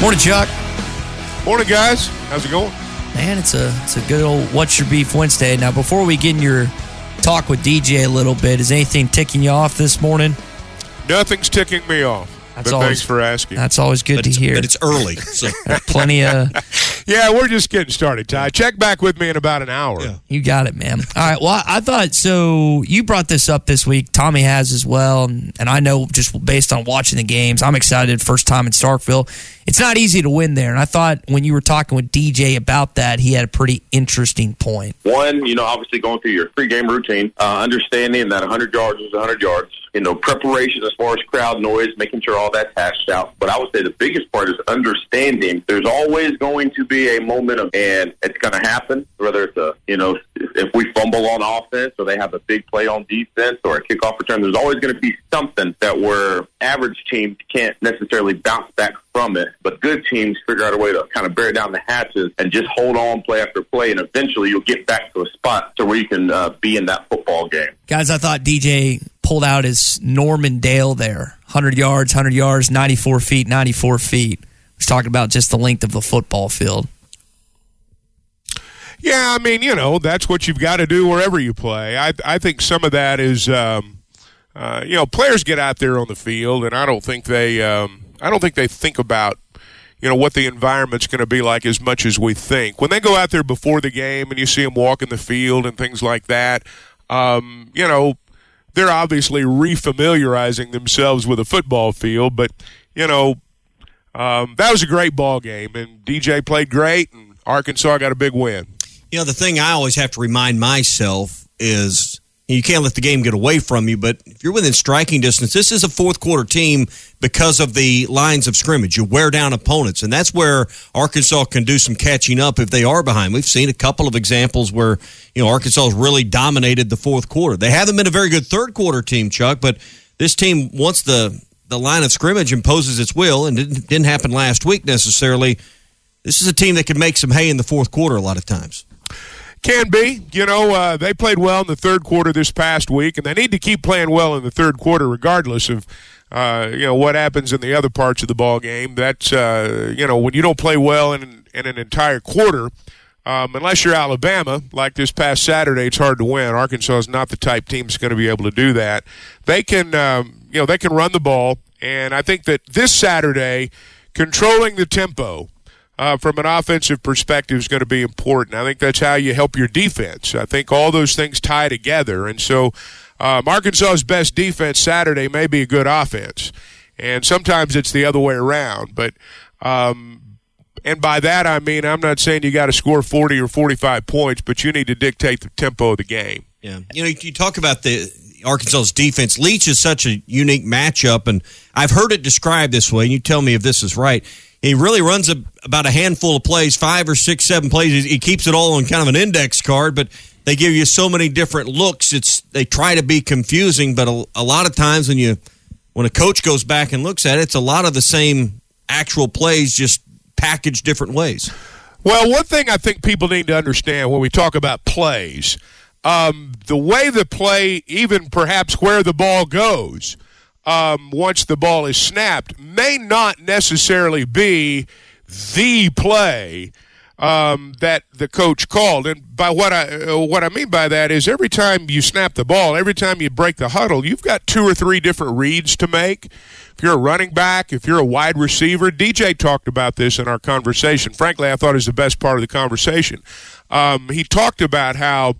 Morning, Chuck. Morning, guys. How's it going? Man, it's a it's a good old What's Your Beef Wednesday. Now, before we get in your talk with DJ a little bit, is anything ticking you off this morning? Nothing's ticking me off. That's but always- thanks for asking. That's always good But to hear. but it's early. So Plenty of yeah, we're just getting started, Ty. Check back with me in about an hour. Yeah. You got it, man. All right. Well, I thought so. You brought this up this week. Tommy has as well, and, and I know just based on watching the games, I'm excited. First time in Starkville. It's not easy to win there, and I thought when you were talking with DJ about that, he had a pretty interesting point. One, you know, obviously going through your pregame routine, uh, understanding that 100 yards is 100 yards. You know, preparation as far as crowd noise, making sure all that's hashed out. But I would say the biggest part is understanding there's always going to be a momentum, and it's going to happen. Whether it's a, you know, if we fumble on offense or they have a big play on defense or a kickoff return, there's always going to be something that where average teams can't necessarily bounce back from it. But good teams figure out a way to kind of bear down the hatches and just hold on play after play, and eventually you'll get back to a spot to where you can uh, be in that football game. Guys, I thought DJ pulled out his Norman Dale there 100 yards, 100 yards, 94 feet, 94 feet. He's talking about just the length of the football field. Yeah, I mean, you know, that's what you've got to do wherever you play. I I think some of that is, um, uh, you know, players get out there on the field, and I don't think they, um, I don't think they think about, you know, what the environment's going to be like as much as we think. When they go out there before the game and you see them walking the field and things like that, um, you know, they're obviously refamiliarizing themselves with a football field, but you know, um, that was a great ball game, and DJ played great, and Arkansas got a big win. You know, the thing I always have to remind myself is you can't let the game get away from you, but if you're within striking distance, this is a fourth quarter team because of the lines of scrimmage. You wear down opponents, and that's where Arkansas can do some catching up if they are behind. We've seen a couple of examples where, you know, Arkansas has really dominated the fourth quarter. They haven't been a very good third quarter team, Chuck, but this team, once the, the line of scrimmage imposes its will, and didn't, didn't happen last week necessarily, this is a team that can make some hay in the fourth quarter a lot of times. Can be. You know, uh, they played well in the third quarter this past week, and they need to keep playing well in the third quarter, regardless of uh, you know what happens in the other parts of the ball game. That's uh, you know when you don't play well in, in an entire quarter. Um, unless you're Alabama, like this past Saturday, it's hard to win. Arkansas is not the type team that's going to be able to do that. They can, um, you you know, they can run the ball, and I think that this Saturday, controlling the tempo uh, from an offensive perspective is going to be important. I think that's how you help your defense. I think all those things tie together, and so um, Arkansas's best defense Saturday may be a good offense, and sometimes it's the other way around. But um, and by that I mean I'm not saying you got to score 40 or 45 points, but you need to dictate the tempo of the game. Yeah, you know, you talk about the Arkansas's defense. Leach is such a unique matchup, and I've heard it described this way. And you tell me if this is right. He really runs a, about a handful of plays, five or six, seven plays. He keeps it all on kind of an index card, but they give you so many different looks. It's they try to be confusing, but a, a lot of times when you when a coach goes back and looks at it, it's a lot of the same actual plays, just packaged different ways. Well, one thing I think people need to understand when we talk about plays, um, the way the play, even perhaps where the ball goes, um, once the ball is snapped, may not necessarily be the play um, that the coach called. And by what I uh, what I mean by that is every time you snap the ball, every time you break the huddle, you've got two or three different reads to make. If you're a running back, if you're a wide receiver, DJ talked about this in our conversation. Frankly, I thought it was the best part of the conversation. Um, he talked about how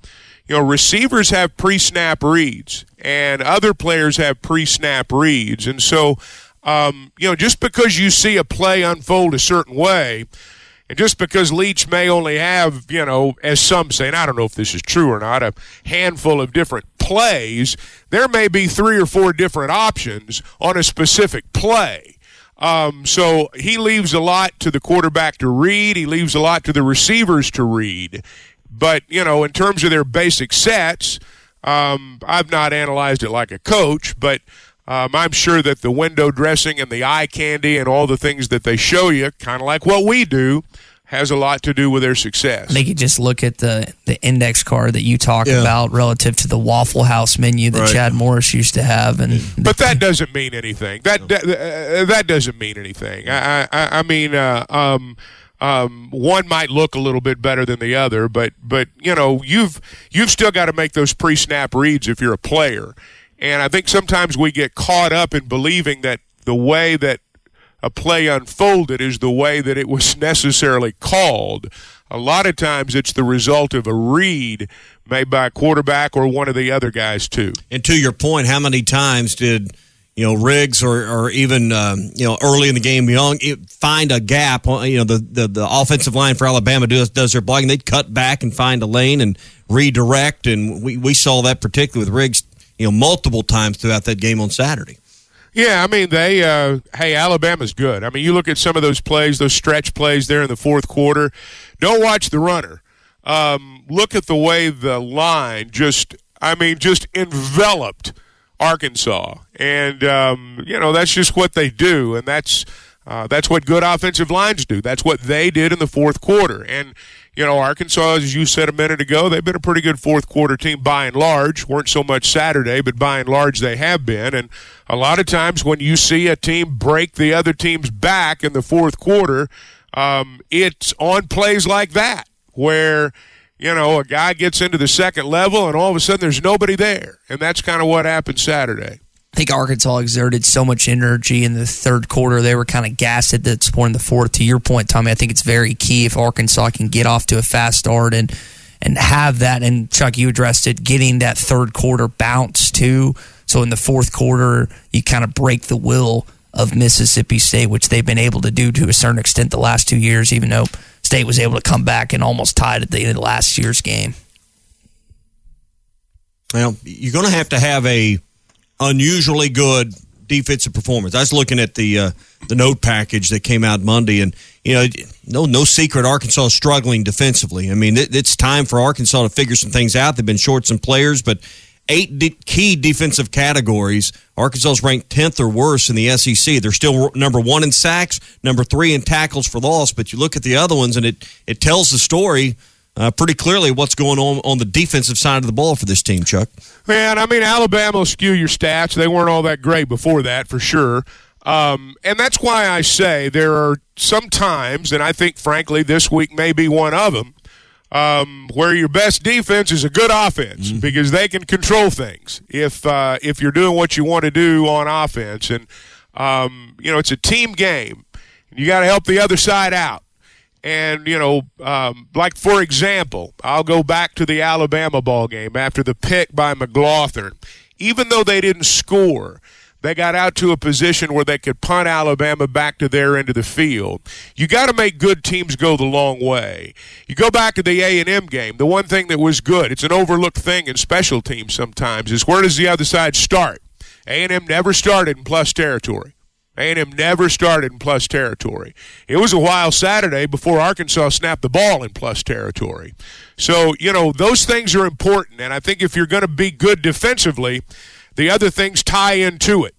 you know receivers have pre-snap reads and other players have pre-snap reads, and so um, you know just because you see a play unfold a certain way and just because Leach may only have, you know, as some say, and I don't know if this is true or not, a handful of different plays, there may be three or four different options on a specific play. Um, so he leaves a lot to the quarterback to read. He leaves a lot to the receivers to read. But, you know, in terms of their basic sets, um, I've not analyzed it like a coach, but um, I'm sure that the window dressing and the eye candy and all the things that they show you, kind of like what we do, has a lot to do with their success. They could just look at the, the index card that you talk yeah. about relative to the Waffle House menu that right. Chad Morris used to have, and but that doesn't mean anything. That that, uh, that doesn't mean anything. I I, I mean, uh, um, um, one might look a little bit better than the other, but but you know you've you've still got to make those pre snap reads if you're a player, and I think sometimes we get caught up in believing that the way that a play unfolded is the way that it was necessarily called. A lot of times it's the result of a read made by a quarterback or one of the other guys, too. And to your point, how many times did you know Gibbs or, or even um, you know early in the game Young find a gap? You know the, the, the offensive line for Alabama does does their blocking. They'd cut back and find a lane and redirect, and we, we saw that particularly with Gibbs you know, multiple times throughout that game on Saturday. Yeah, I mean they. Uh, hey, Alabama's good. I mean, you look at some of those plays, those stretch plays there in the fourth quarter. Don't watch the runner. Um, look at the way the line just. I mean, just enveloped Arkansas, and um, you know that's just what they do, and that's uh, that's what good offensive lines do. That's what they did in the fourth quarter, and you know, Arkansas, as you said a minute ago, they've been a pretty good fourth quarter team by and large. weren't so much Saturday, but by and large they have been. And a lot of times when you see a team break the other team's back in the fourth quarter, um, it's on plays like that where you know a guy gets into the second level and all of a sudden there's nobody there, and that's kind of what happened Saturday. I think Arkansas exerted so much energy in the third quarter. They were kind of gassed at this point in the fourth. To your point, Tommy, I think it's very key if Arkansas can get off to a fast start and and have that. And Chuck, you addressed it, getting that third quarter bounce too. So in the fourth quarter, you kind of break the will of Mississippi State, which they've been able to do to a certain extent the last two years, even though State was able to come back and almost tied at the end of last year's game. Well, you're going to have to have a unusually good defensive performance. I was looking at the uh, the note package that came out Monday, and you know, no no secret, Arkansas is struggling defensively. I mean, it, it's time for Arkansas to figure some things out. They've been short some players, but eight de- key defensive categories. Arkansas is ranked tenth or worse in the SEC. They're still number one in sacks, number three in tackles for loss. But you look at the other ones, and it it tells the story uh, pretty clearly what's going on on the defensive side of the ball for this team, Chuck. Man, I mean, Alabama will skew your stats. They weren't all that great before that, for sure. Um, and that's why I say there are some times, and I think, frankly, this week may be one of them, um, where your best defense is a good offense Mm-hmm. because they can control things if uh, if you're doing what you want to do on offense. And um, you know, it's a team game. You got to help the other side out. And you know, um, like for example, I'll go back to the Alabama ball game after the pick by McGlothern. Even though they didn't score, they got out to a position where they could punt Alabama back to their end of the field. You got to make good teams go the long way. You go back to the A and M game. The one thing that was good, it's an overlooked thing in special teams sometimes, is where does the other side start? A and M never started in plus territory. A&M never started in plus territory. It was a while Saturday before Arkansas snapped the ball in plus territory. So, you know, those things are important. And I think if you're going to be good defensively, the other things tie into it.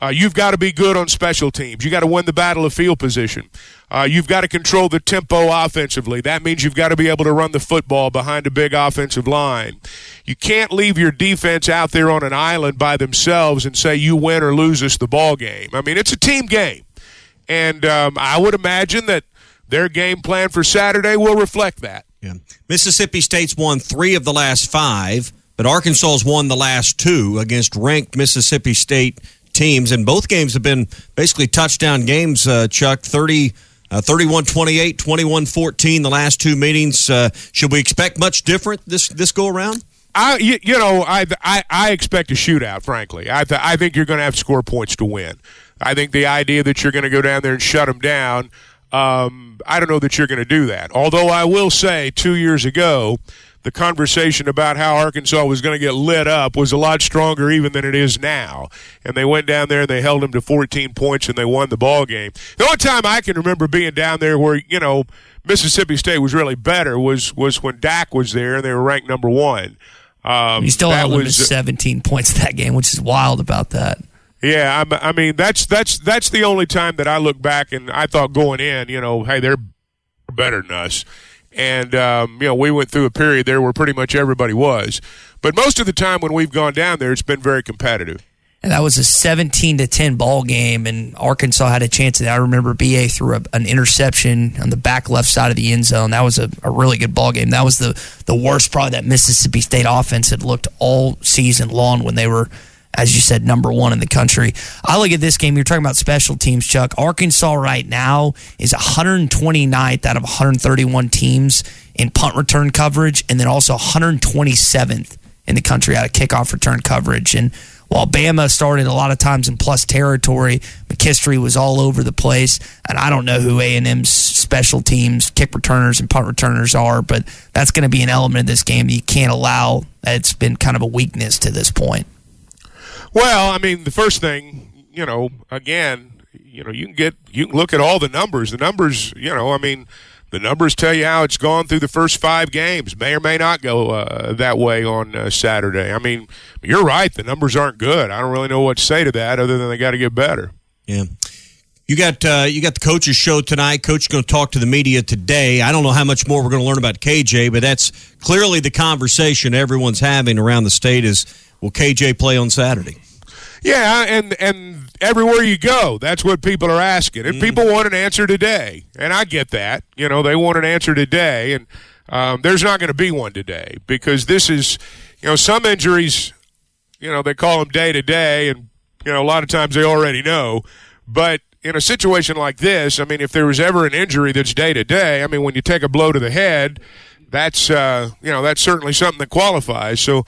Uh, you've got to be good on special teams. You got to win the battle of field position. Uh, you've got to control the tempo offensively. That means you've got to be able to run the football behind a big offensive line. You can't leave your defense out there on an island by themselves and say you win or lose us the ball game. I mean, it's a team game, and um, I would imagine that their game plan for Saturday will reflect that. Yeah. Mississippi State's won three of the last five, but Arkansas's won the last two against ranked Mississippi State teams, and both games have been basically touchdown games. Uh, Chuck, 30, uh, 31-28, 21-14, the last two meetings. Uh, should we expect much different this this go around? I, you, know, I, I, I expect a shootout. Frankly, I, th- I think you're going to have score points to win. I think the idea that you're going to go down there and shut them down, um, I don't know that you're going to do that. Although I will say, two years ago, the conversation about how Arkansas was going to get lit up was a lot stronger even than it is now. And they went down there and they held them to 14 points and they won the ball game. The only time I can remember being down there where you know Mississippi State was really better was was when Dak was there and they were ranked number one. Um, You still held them to 17 points that game, which is wild about that. yeah, I'm, I mean that's that's that's the only time that I look back and I thought going in, you know, hey, they're better than us, and um, you know we went through a period there where pretty much everybody was, but most of the time when we've gone down there, it's been very competitive. And that was a 17 to 10 ball game, and Arkansas had a chance. I remember BA threw a, an interception on the back left side of the end zone. That was a, a really good ball game. That was the, the worst, probably, that Mississippi State offense had looked all season long when they were, as you said, number one in the country. I look at this game. You're talking about special teams, Chuck. Arkansas right now is 129th out of 131 teams in punt return coverage, and then also 127th in the country out of kickoff return coverage. And while Bama started a lot of times in plus territory, McKinstry was all over the place, and I don't know who A and M's special teams, kick returners, and punt returners are, but that's going to be an element of this game you can't allow. It's been kind of a weakness to this point. Well, I mean, the first thing, you know, again, you know, you can get you can look at all the numbers. The numbers, you know, I mean, the numbers tell you how it's gone through the first five games. May or may not go uh, that way on uh, Saturday. I mean, you're right. The numbers aren't good. I don't really know what to say to that other than they got to get better. Yeah. You got uh, you got the coaches show tonight. Coach going to talk to the media today. I don't know how much more we're going to learn about KJ, but that's clearly the conversation everyone's having around the state is will KJ play on Saturday? Yeah, and and everywhere you go, that's what people are asking, and people want an answer today, and I get that. You know, they want an answer today, and um, there's not going to be one today because this is, you know, some injuries, you know, they call them day to day, and you know, a lot of times they already know, but in a situation like this, I mean, if there was ever an injury that's day to day, I mean, when you take a blow to the head, that's uh, you know that's certainly something that qualifies. So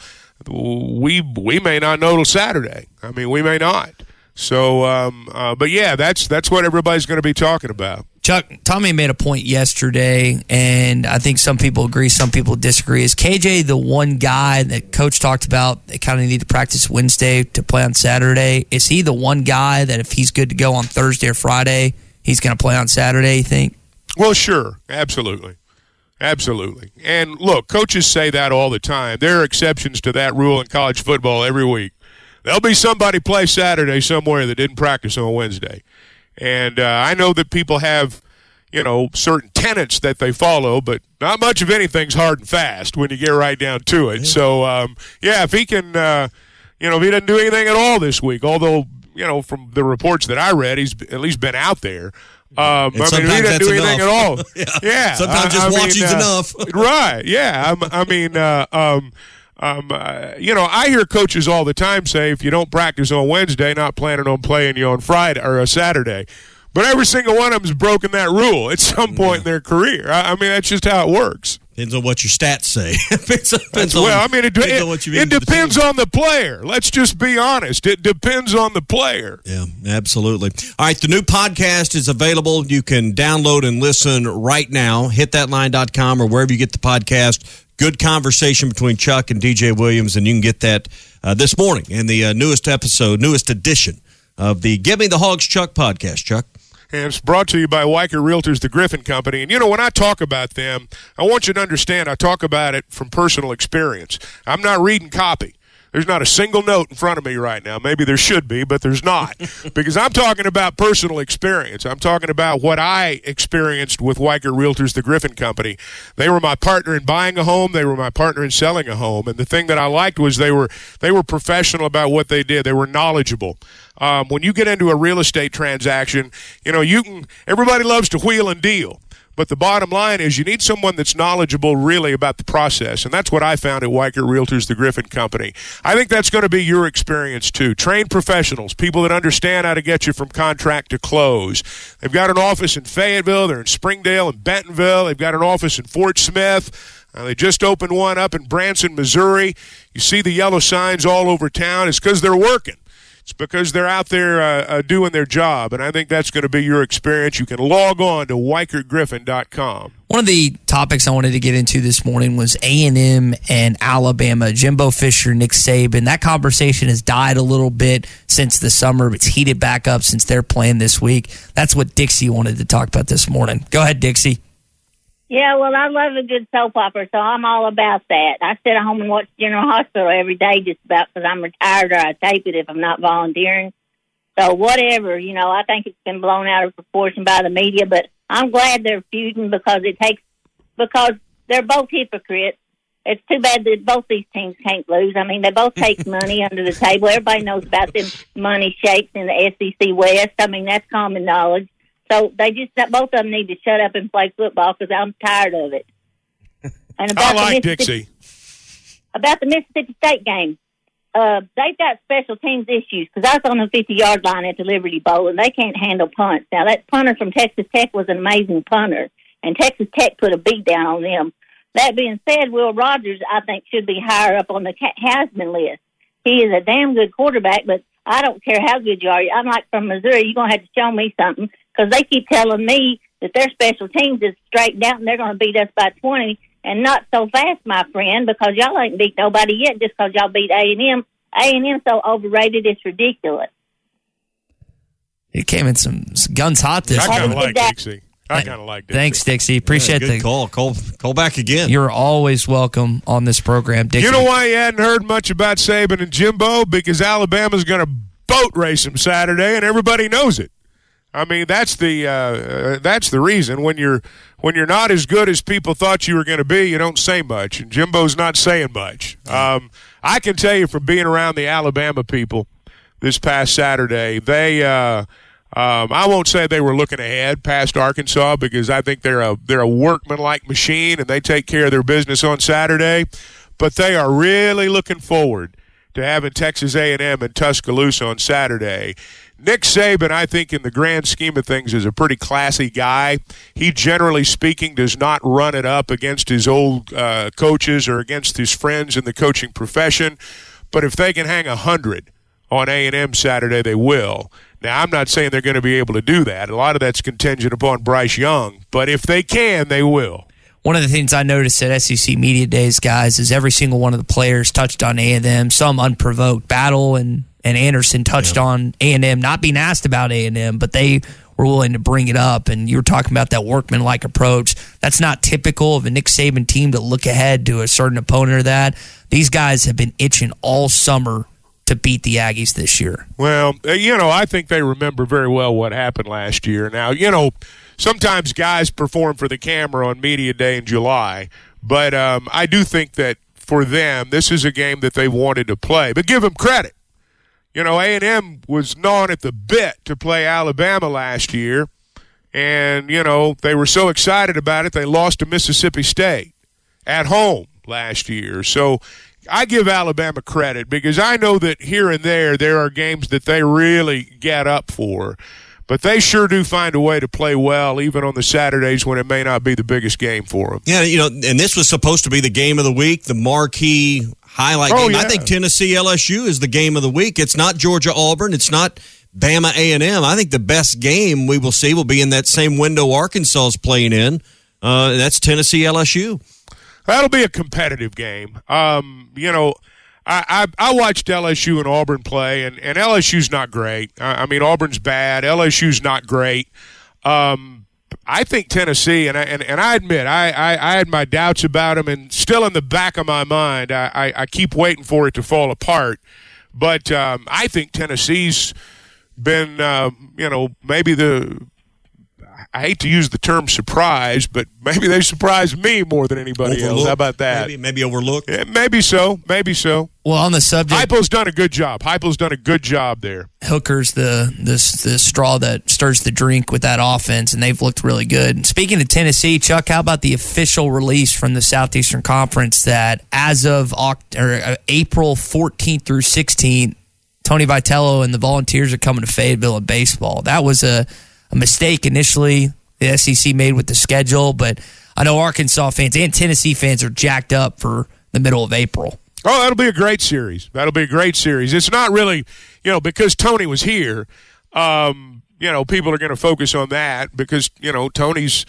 we we may not know till Saturday. I mean, we may not. So, um, uh, but yeah, that's that's what everybody's going to be talking about. Chuck, Tommy made a point yesterday, and I think some people agree, some people disagree. Is KJ the one guy that Coach talked about that kind of need to practice Wednesday to play on Saturday? Is he the one guy that if he's good to go on Thursday or Friday, he's going to play on Saturday? You think? Well, sure, absolutely, absolutely. And look, coaches say that all the time. There are exceptions to that rule in college football every week. There'll be somebody play Saturday somewhere that didn't practice on Wednesday. And uh, I know that people have, you know, certain tenets that they follow, but not much of anything's hard and fast when you get right down to it. So, um, yeah, if he can, uh, you know, if he doesn't do anything at all this week, although, you know, from the reports that I read, he's at least been out there. Um, I mean, he didn't do anything enough. at all. Yeah. yeah. Sometimes I- just I mean, watching's uh, enough. right. Yeah. I'm, I mean, uh, um, um, uh, you know, I hear coaches all the time say, if you don't practice on Wednesday, not planning on playing you on Friday or a Saturday. But every single one of them's broken that rule at some point in their career. I, I mean, that's just how it works. Depends on what your stats say. depends, depends on, well, I mean, it, depends it, on what you mean it to the depends on the player. Let's just be honest. It depends on the player. Yeah, absolutely. All right, the new podcast is available. You can download and listen right now. Hitthatline.com or wherever you get the podcast. Good conversation between Chuck and DJ Williams, and you can get that uh, this morning in the uh, newest episode, newest edition of the Give Me the Hogs Chuck podcast. Chuck. And it's brought to you by Weichert Realtors, the Griffin Company. And you know, when I talk about them, I want you to understand I talk about it from personal experience. I'm not reading copy. There's not a single note in front of me right now. Maybe there should be, but there's not. because I'm talking about personal experience. I'm talking about what I experienced with Weichert Realtors, the Griffin Company. They were my partner in buying a home. They were my partner in selling a home. And the thing that I liked was they were they were professional about what they did. They were knowledgeable. Um, when you get into a real estate transaction, you know you can. Everybody loves to wheel and deal. But the bottom line is you need someone that's knowledgeable really about the process. And that's what I found at Weichert Realtors, the Griffin Company. I think that's going to be your experience too. Trained professionals, people that understand how to get you from contract to close. They've got an office in Fayetteville, they're in Springdale and Bentonville, they've got an office in Fort Smith. Uh, they just opened one up in Branson, Missouri. You see the yellow signs all over town. It's because they're working. It's because they're out there uh, uh, doing their job, and I think that's going to be your experience. You can log on to WeichertGriffin.com. One of the topics I wanted to get into this morning was A and M and Alabama. Jimbo Fisher, Nick Saban. That conversation has died a little bit since the summer. It's heated back up since they're playing this week. That's what Dixie wanted to talk about this morning. Go ahead, Dixie. Yeah, well, I love a good soap opera, so I'm all about that. I sit at home and watch General Hospital every day just about because I'm retired or I tape it if I'm not volunteering. So whatever, you know, I think it's been blown out of proportion by the media, but I'm glad they're feuding because it takes because they're both hypocrites. It's too bad that both these teams can't lose. I mean, they both take money under the table. Everybody knows about them money shakes in the SEC West. I mean, that's common knowledge. So they just both of them need to shut up and play football because I'm tired of it. And I about like Dixie. about the Mississippi State game, uh, they've got special teams issues because I was on the 50 yard line at the Liberty Bowl and they can't handle punts. Now that punter from Texas Tech was an amazing punter, and Texas Tech put a beat down on them. That being said, Will Rogers I think should be higher up on the Heisman list. He is a damn good quarterback, but I don't care how good you are. I'm like from Missouri. You're gonna have to show me something because they keep telling me that their special teams is straightened out and they're going to beat us by 20 and not so fast, my friend, because y'all ain't beat nobody yet just because y'all beat A and M. A and M so overrated, it's ridiculous. It came in some, some guns hot this I kind of like Dixie. I kind of like Dixie. Thanks, Dixie. Appreciate Yeah, good the call. Call call back again. You're always welcome on this program, Dixie. You know why you hadn't heard much about Saban and Jimbo? Because Alabama's going to boat race them Saturday, and everybody knows it. I mean, that's the uh, uh, that's the reason. When you're when you're not as good as people thought you were going to be, you don't say much, and Jimbo's not saying much. Um, I can tell you from being around the Alabama people this past Saturday, they. Uh, um, I won't say they were looking ahead past Arkansas because I think they're a they're a workmanlike machine and they take care of their business on Saturday, but they are really looking forward to having Texas A&M and Tuscaloosa on Saturday. Nick Saban, I think, in the grand scheme of things, is a pretty classy guy. He, generally speaking, does not run it up against his old uh, coaches or against his friends in the coaching profession. But if they can hang a hundred on A&M Saturday, they will. Now, I'm not saying they're going to be able to do that. A lot of that's contingent upon Bryce Young. But if they can, they will. One of the things I noticed at SEC Media Days, guys, is every single one of the players touched on A and M. Some unprovoked. Battle and and Anderson touched on A and M, not being asked about A and M, but they were willing to bring it up. And you were talking about that workman-like approach. That's not typical of a Nick Saban team to look ahead to a certain opponent or that. These guys have been itching all summer to beat the Aggies this year. Well, uh, you know, I think they remember very well what happened last year. Now, you know, sometimes guys perform for the camera on media day in July, but um, I do think that for them, this is a game that they wanted to play. But give them credit. You know, A and M was gnawing at the bit to play Alabama last year, And, you know, they were so excited about it, they lost to Mississippi State at home last year. So I give Alabama credit because I know that here and there, there are games that they really get up for. But they sure do find a way to play well, even on the Saturdays when it may not be the biggest game for them. Yeah, you know, and this was supposed to be the game of the week, the marquee highlight Oh, game. I think Tennessee LSU is the game of the week. It's not Georgia Auburn. It's not Bama A and M. I think the best game we will see will be in that same window Arkansas is playing in. Uh, that's Tennessee LSU. That'll be a competitive game. Um, you know, I, I I watched LSU and Auburn play, and, and LSU's not great. I, I mean, Auburn's bad. LSU's not great. Um, I think Tennessee, and I, and, and I admit, I, I, I had my doubts about them, and still in the back of my mind, I, I, I keep waiting for it to fall apart. But um, I think Tennessee's been, uh, you know, maybe the I hate to use the term surprise, but maybe they surprised me more than anybody else. How about that? Maybe, maybe overlooked. Yeah, maybe so. Maybe so. Well, on the subject, Heupel's done a good job. Heupel's done a good job there. Hooker's the the the straw that stirs the drink with that offense, and they've looked really good. Speaking of Tennessee, Chuck, how about the official release from the Southeastern Conference that as of Oct- or, uh, April 14th through 16th, Tony Vitello and the Volunteers are coming to Fayetteville in baseball. That was a, a mistake initially the SEC made with the schedule, but I know Arkansas fans and Tennessee fans are jacked up for the middle of April. Oh, that'll be a great series. That'll be a great series. It's not really, you know, because Tony was here. Um, you know, people are going to focus on that because you know Tony's,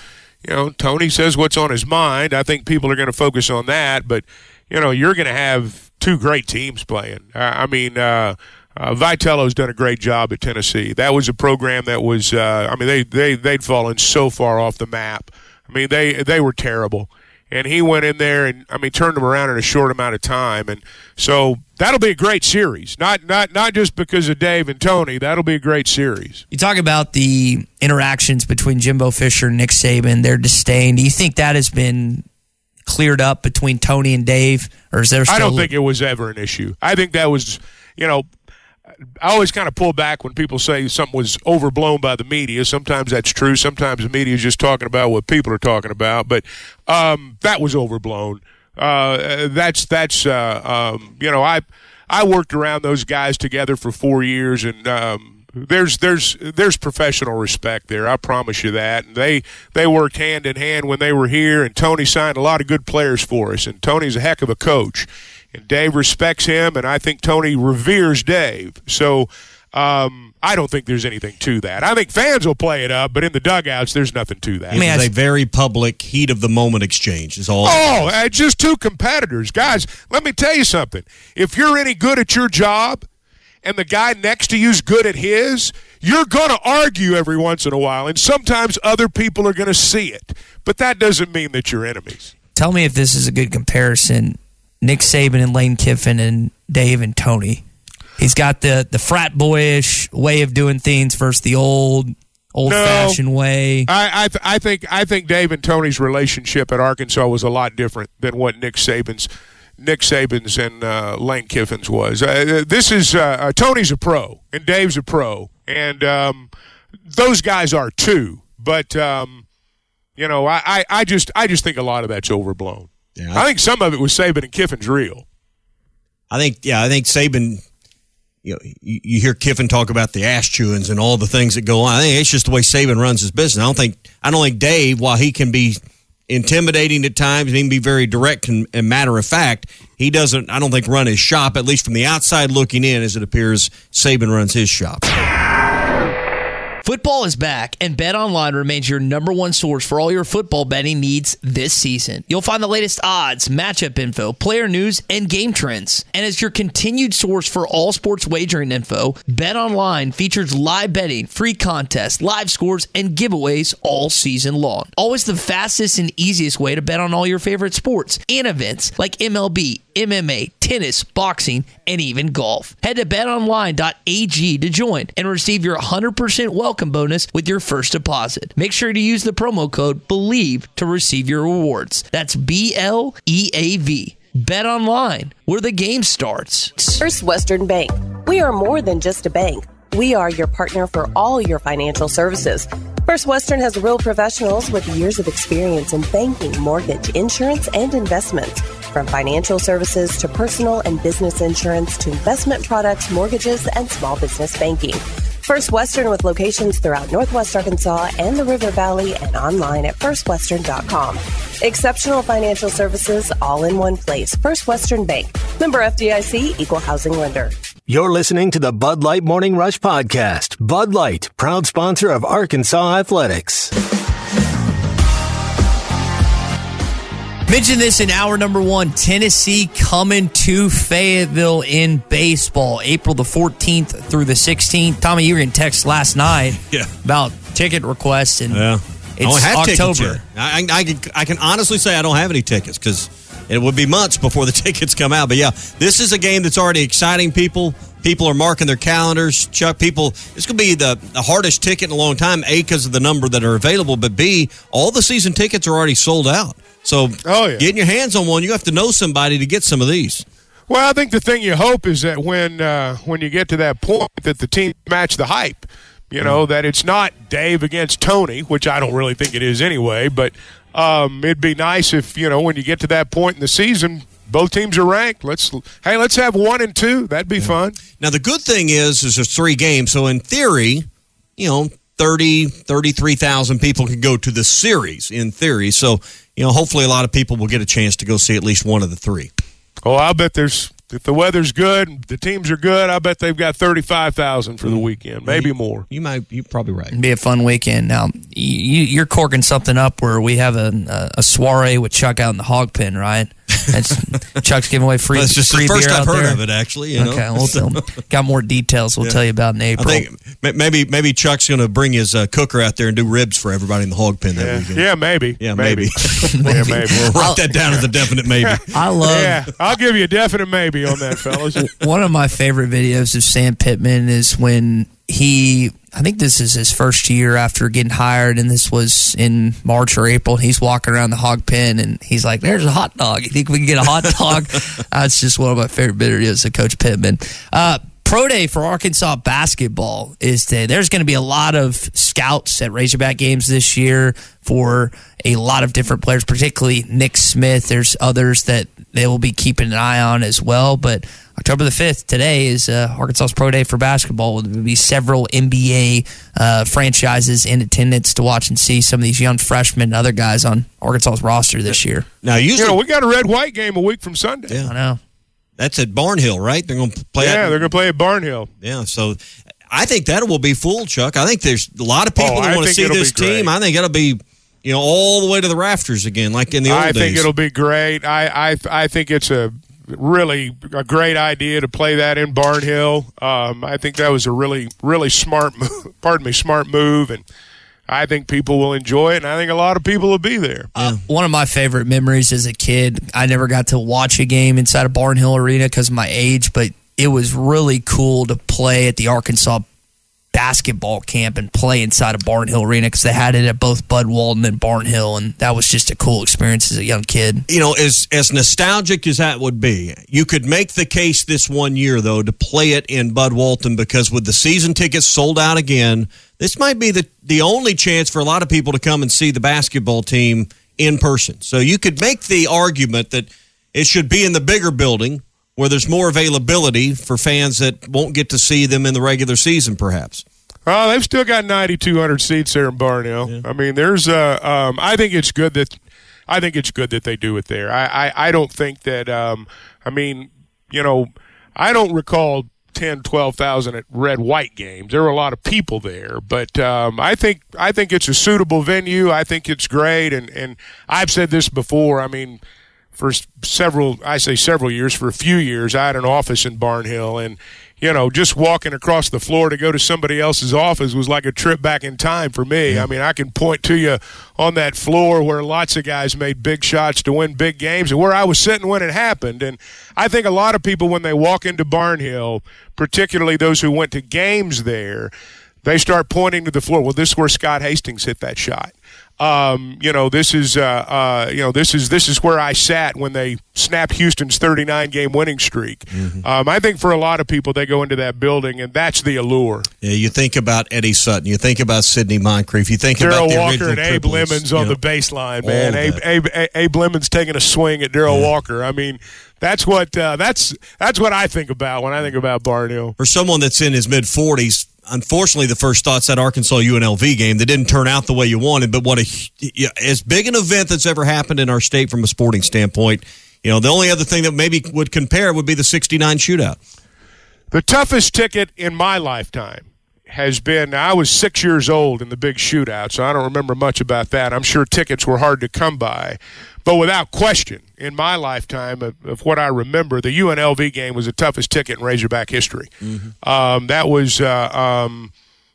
you know, Tony says what's on his mind. I think people are going to focus on that. But you know, you're going to have two great teams playing. Uh, I mean. Uh, uh, Vitello's done a great job at Tennessee. That was a program that was, uh, I mean, they, they, they'd fallen so far off the map. I mean, they, they were terrible and he went in there and I mean turned them around in a short amount of time. And so that'll be a great series. Not not not just because of Dave and Tony. That'll be a great series. You talk about the interactions between Jimbo Fisher and Nick Saban, their disdain. Do you think that has been cleared up between Tony and Dave, or is there? Still I don't think it was ever an issue. I think that was, you know, I always kind of pull back when people say something was overblown by the media. Sometimes that's true. Sometimes the media is just talking about what people are talking about. But um, that was overblown. Uh, that's that's uh, um, you know I I worked around those guys together for four years and. Um, there's there's there's professional respect there. I promise you that. And they they worked hand in hand when they were here. And Tony signed a lot of good players for us. And Tony's a heck of a coach. And Dave respects him, and I think Tony reveres Dave. So um, I don't think there's anything to that. I think fans will play it up, but in the dugouts, there's nothing to that. It was a very public heat of the moment exchange. Is all. Oh, uh, just two competitors. Guys, let me tell you something. If you're any good at your job and the guy next to you's good at his, you're going to argue every once in a while, and sometimes other people are going to see it. But that doesn't mean that you're enemies. Tell me if this is a good comparison. Nick Saban and Lane Kiffin and Dave and Tony. He's got the the frat boyish way of doing things versus the old old fashioned way. I I, th- I think I think Dave and Tony's relationship at Arkansas was a lot different than what Nick Saban's Nick Saban's and uh, Lane Kiffin's was. Uh, this is uh, uh, Tony's a pro and Dave's a pro, and um, those guys are too. But um, you know, I, I, I just I just think a lot of that's overblown. Yeah, I think some of it was Saban and Kiffin's real. I think, yeah, I think Saban. You know, you, you hear Kiffin talk about the ass chewings and all the things that go on. I think it's just the way Saban runs his business. I don't think, I don't think Dave, while he can be intimidating at times and he can be very direct and, and matter of fact, he doesn't. I don't think run his shop at least from the outside looking in, as it appears Saban runs his shop. Football is back, and BetOnline remains your number one source for all your football betting needs this season. You'll find the latest odds, matchup info, player news, and game trends. And as your continued source for all sports wagering info, BetOnline features live betting, free contests, live scores, and giveaways all season long. Always the fastest and easiest way to bet on all your favorite sports and events like MLB, MMA, tennis, boxing, and even golf. Head to betonline.ag to join and receive your 100% welcome bonus with your first deposit. Make sure to use the promo code BLEAV to receive your rewards. That's B L E A V. Bet online, where the game starts. First Western Bank. We are more than just a bank. We are your partner for all your financial services. First Western has real professionals with years of experience in banking, mortgage, insurance, and investments. From financial services to personal and business insurance to investment products, mortgages, and small business banking. First Western with locations throughout Northwest Arkansas and the River Valley and online at firstwestern.com. Exceptional financial services all in one place. First Western Bank. Member FDIC, equal housing lender. You're listening to the Bud Light Morning Rush Podcast. Bud Light, proud sponsor of Arkansas Athletics. Mention this in hour number one Tennessee coming to Fayetteville in baseball, April the 14th through the 16th. Tommy, you were in text last night Yeah. about ticket requests, and Yeah. I it's tickets October. I, I, I, I can honestly say I don't have any tickets because it would be months before the tickets come out. But yeah, this is a game that's already exciting people. People are marking their calendars. Chuck, people, it's going to be the, the hardest ticket in a long time. A, because of the number that are available, but B, all the season tickets are already sold out. So Oh, yeah. getting your hands on one, you have to know somebody to get some of these. Well, I think the thing you hope is that when uh, when you get to that point, that the team match the hype. You know that it's not Dave against Tony, which I don't really think it is anyway. But um, it'd be nice if you know when you get to that point in the season, both teams are ranked. Let's hey, let's have one and two. That'd be fun. Now the good thing is, is there's three games. So in theory, you know, 30, 33,000 people can go to the series in theory. So, you know, hopefully a lot of people will get a chance to go see at least one of the three. Oh, I'll bet there's if the weather's good, the teams are good. I bet they've got thirty five thousand for the weekend, maybe more. You might, you're probably right. It'd be a fun weekend. Now, you, you're corking something up where we have a, a, a soiree with Chuck out in the hog pen, right? That's, Chuck's giving away free. That's just free the first beer I've out heard there. of it, actually. You know? okay, we'll So- got more details. We'll Yeah. tell you about in I April. think maybe maybe Chuck's going to bring his uh, cooker out there and do ribs for everybody in the hog pen that Yeah, weekend. yeah, maybe. Yeah, maybe. yeah, maybe. We'll write that down as a definite maybe. I love yeah, I'll give you a definite maybe on that, fellas. One of my favorite videos of Sam Pittman is when he, I think this is his first year after getting hired, and this was in March or April. He's walking around the hog pen and he's like, There's a hot dog. You think we can get a hot dog? That's just one of my favorite videos of Coach Pittman. Uh, Pro Day for Arkansas basketball is today. There's going to be a lot of scouts at Razorback games this year for a lot of different players, particularly Nick Smith. There's others that they will be keeping an eye on as well. But October the 5th, today is uh, Arkansas's Pro Day for basketball. There will be several NBA uh, franchises in attendance to watch and see some of these young freshmen and other guys on Arkansas's roster this year. Now, you know, we got a red white game a week from Sunday. Yeah. I know. That's at Barnhill, right? They're going to play. Yeah, at, they're going to play at Barnhill. Yeah, so I think that will be full, Chuck. I think there's a lot of people Oh, that want to see this team. I think it'll be, you know, all the way to the rafters again, like in the old I days. think it'll be great. I, I I think it's a really a great idea to play that in Barnhill. Um, I think that was a really really smart move. Pardon me, smart move, and I think people will enjoy it, and I think a lot of people will be there. Uh, one of my favorite memories as a kid, I never got to watch a game inside of Barnhill Arena because of my age, but it was really cool to play at the Arkansas basketball camp and play inside of Barnhill Arena because they had it at both Bud Walton and Barnhill, and that was just a cool experience as a young kid. you know, as as nostalgic as that would be, you could make the case this one year though to play it in Bud Walton because with the season tickets sold out again, this might be the the only chance for a lot of people to come and see the basketball team in person. So you could make the argument that it should be in the bigger building where there's more availability for fans that won't get to see them in the regular season perhaps. Oh, they've still got 9,200 seats there in Barnhill. I mean, there's uh, um, I think it's good that I think it's good that they do it there. I I, I don't think that um, I mean, you know, I don't recall 10, 12,000 at red white games. There were a lot of people there, but um, I think I think it's a suitable venue. I think it's great, and and I've said this before. I mean. For several, I say several years, for a few years, I had an office in Barnhill, and you know, just walking across the floor to go to somebody else's office was like a trip back in time for me. I mean, I can point to you on that floor where lots of guys made big shots to win big games and where I was sitting when it happened. And I think a lot of people, when they walk into Barnhill, particularly those who went to games there, they start pointing to the floor. Well, this is where Scott Hastings hit that shot. Um, you know, this is uh, uh, you know this is this is where I sat when they snapped Houston's 39 game winning streak. Mm-hmm. Um, I think for a lot of people, they go into that building and that's the allure. Yeah, you think about Eddie Sutton, you think about Sidney Moncrief, you think Darrell about the Walker and Abe Lemons on know. the baseline, man. Abe. Abe, Abe, Abe Lemons taking a swing at Darrell Walker. I mean, that's what uh, that's that's what I think about when I think about Barnhill. for someone that's in his mid 40s, unfortunately, the first thought's that Arkansas UNLV game that didn't turn out the way you wanted. But what a as big an event that's ever happened in our state from a sporting standpoint. You know, the only other thing that maybe would compare would be the '69 shootout. The toughest ticket in my lifetime has been I was six years old in the big shootout, so I don't remember much about that. I'm sure tickets were hard to come by. But without question, in my lifetime of, of what I remember, the UNLV game was the toughest ticket in Razorback history. Um, that was, uh, um,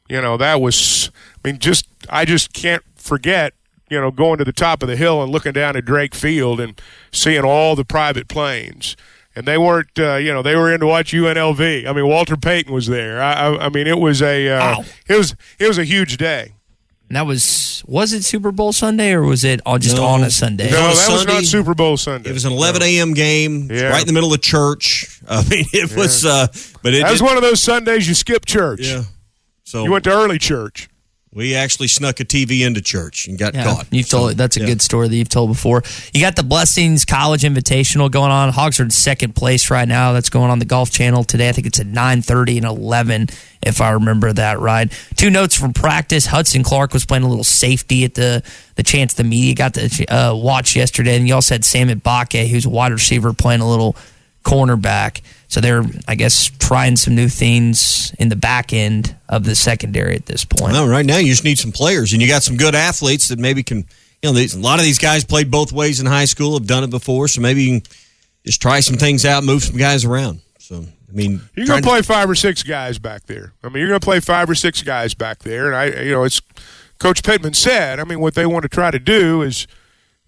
you know, that was, I mean, just, I just can't forget, you know, going to the top of the hill and looking down at Drake Field and seeing all the private planes. And they weren't, uh, you know, they were in to watch UNLV. I mean, Walter Payton was there. I, I, I mean, it was a, uh, it was, it was a huge day. And that was was it Super Bowl Sunday or was it all just No. on a Sunday? No, on a that was Sunday. not Super Bowl Sunday. It was an 11 a.m. game, Yeah. right in the middle of church. I mean, it was, uh, but it That was did- one of those Sundays you skip church. Yeah. So You went to early church. We actually snuck a TV into church and got Yeah, caught. you've told that's a yeah. good story that you've told before. You got the Blessings College Invitational going on. Hogs are in second place right now. That's going on the Golf Channel today. I think it's at nine thirty and eleven, if I remember that right. Two notes from practice: Hudson Clark was playing a little safety at the the chance the media got to uh, watch yesterday, and you also had Sam Mbake, who's a wide receiver, playing a little cornerback. So they're, I guess, trying some new things in the back end of the secondary at this point. Well, right now you just need some players, and you got some good athletes that maybe can. You know, these, a lot of these guys played both ways in high school, have done it before, so maybe you can just try some things out, move some guys around. So, I mean, You're going to to- play five or six guys back there. I mean, you're going to play five or six guys back there, and I, you know, it's Coach Pittman said. I mean, what they want to try to do is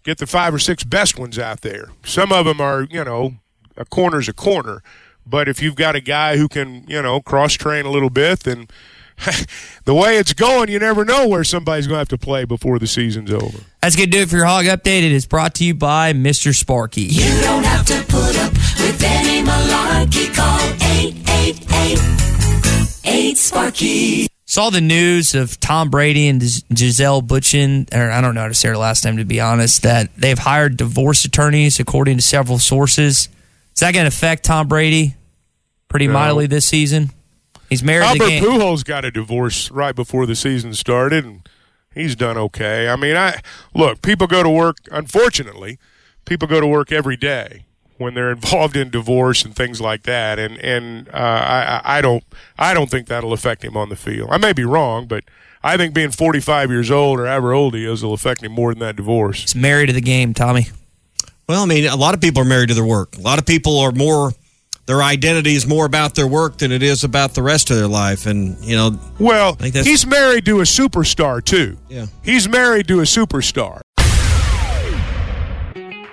get the five or six best ones out there. Some of them are, you know, a corner's a corner, but if you've got a guy who can, you know, cross train a little bit, then the way it's going, you never know where somebody's going to have to play before the season's over. That's going to do it for your Hog Update. It is brought to you by Mr. Sparky. You don't have to put up with any malarkey. Call 888-8 Saw the news of Tom Brady and Giselle Butchin, or I don't know how to say her last name to be honest, that they've hired divorce attorneys according to several sources. Is that going to affect Tom Brady pretty No. mightily this season? He's married Albert the game. Pujols got a divorce right before the season started, and he's done okay. I mean, I look. People go to work. Unfortunately, people go to work every day when they're involved in divorce and things like that. And and uh, I I- I don't I don't think that'll affect him on the field. I may be wrong, but I think being 45 years old or however old he is will affect him more than that divorce. He's married to the game, Tommy. Well, I mean, a lot of people are married to their work. A lot of people are more. Their identity is more about their work than it is about the rest of their life, and you know. Well, he's married to a superstar too. Yeah. He's married to a superstar.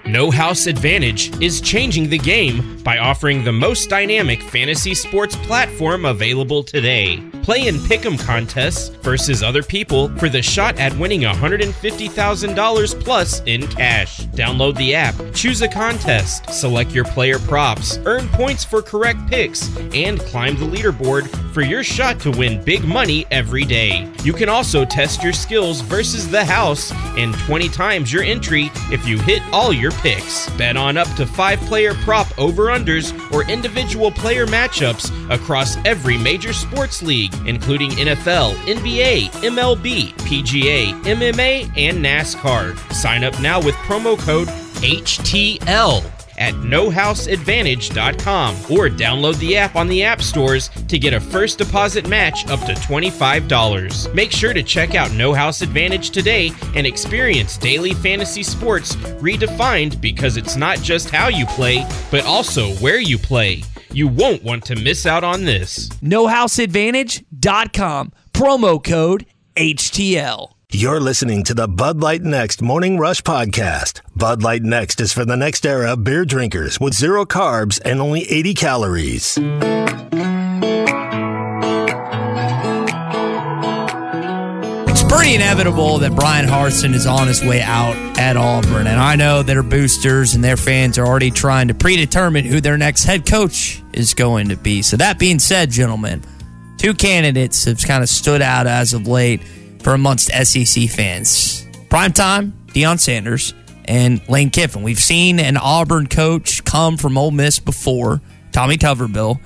No House Advantage is changing the game by offering the most dynamic fantasy sports platform available today. Play in pick'em contests versus other people for the shot at winning $150,000 plus in cash. Download the app, choose a contest, select your player props, earn points for correct picks, and climb the leaderboard for your shot to win big money every day. You can also test your skills versus the house and 20 times your entry if you hit all your picks. Bet on up to 5 player prop over unders or individual player matchups across every major sports league, including NFL, NBA, MLB, PGA, MMA, and NASCAR. Sign up now with promo code HTL at nohouseadvantage.com or download the app on the app stores to get a first deposit match up to $25. Make sure to check out No House Advantage today and experience daily fantasy sports redefined because it's not just how you play, but also where you play. You won't want to miss out on this. NoHouseAdvantage.com. Promo code HTL. You're listening to the Bud Light Next Morning Rush Podcast. Bud Light Next is for the next era of beer drinkers with zero carbs and only 80 calories. It's pretty inevitable that Bryan Harsin is on his way out at Auburn. And I know their boosters and their fans are already trying to predetermine who their next head coach is going to be. So, that being said, gentlemen, two candidates have kind of stood out as of late for amongst SEC fans. Prime time, Deion Sanders and Lane Kiffin. We've seen an Auburn coach come from Ole Miss before, Tommy Tuberville.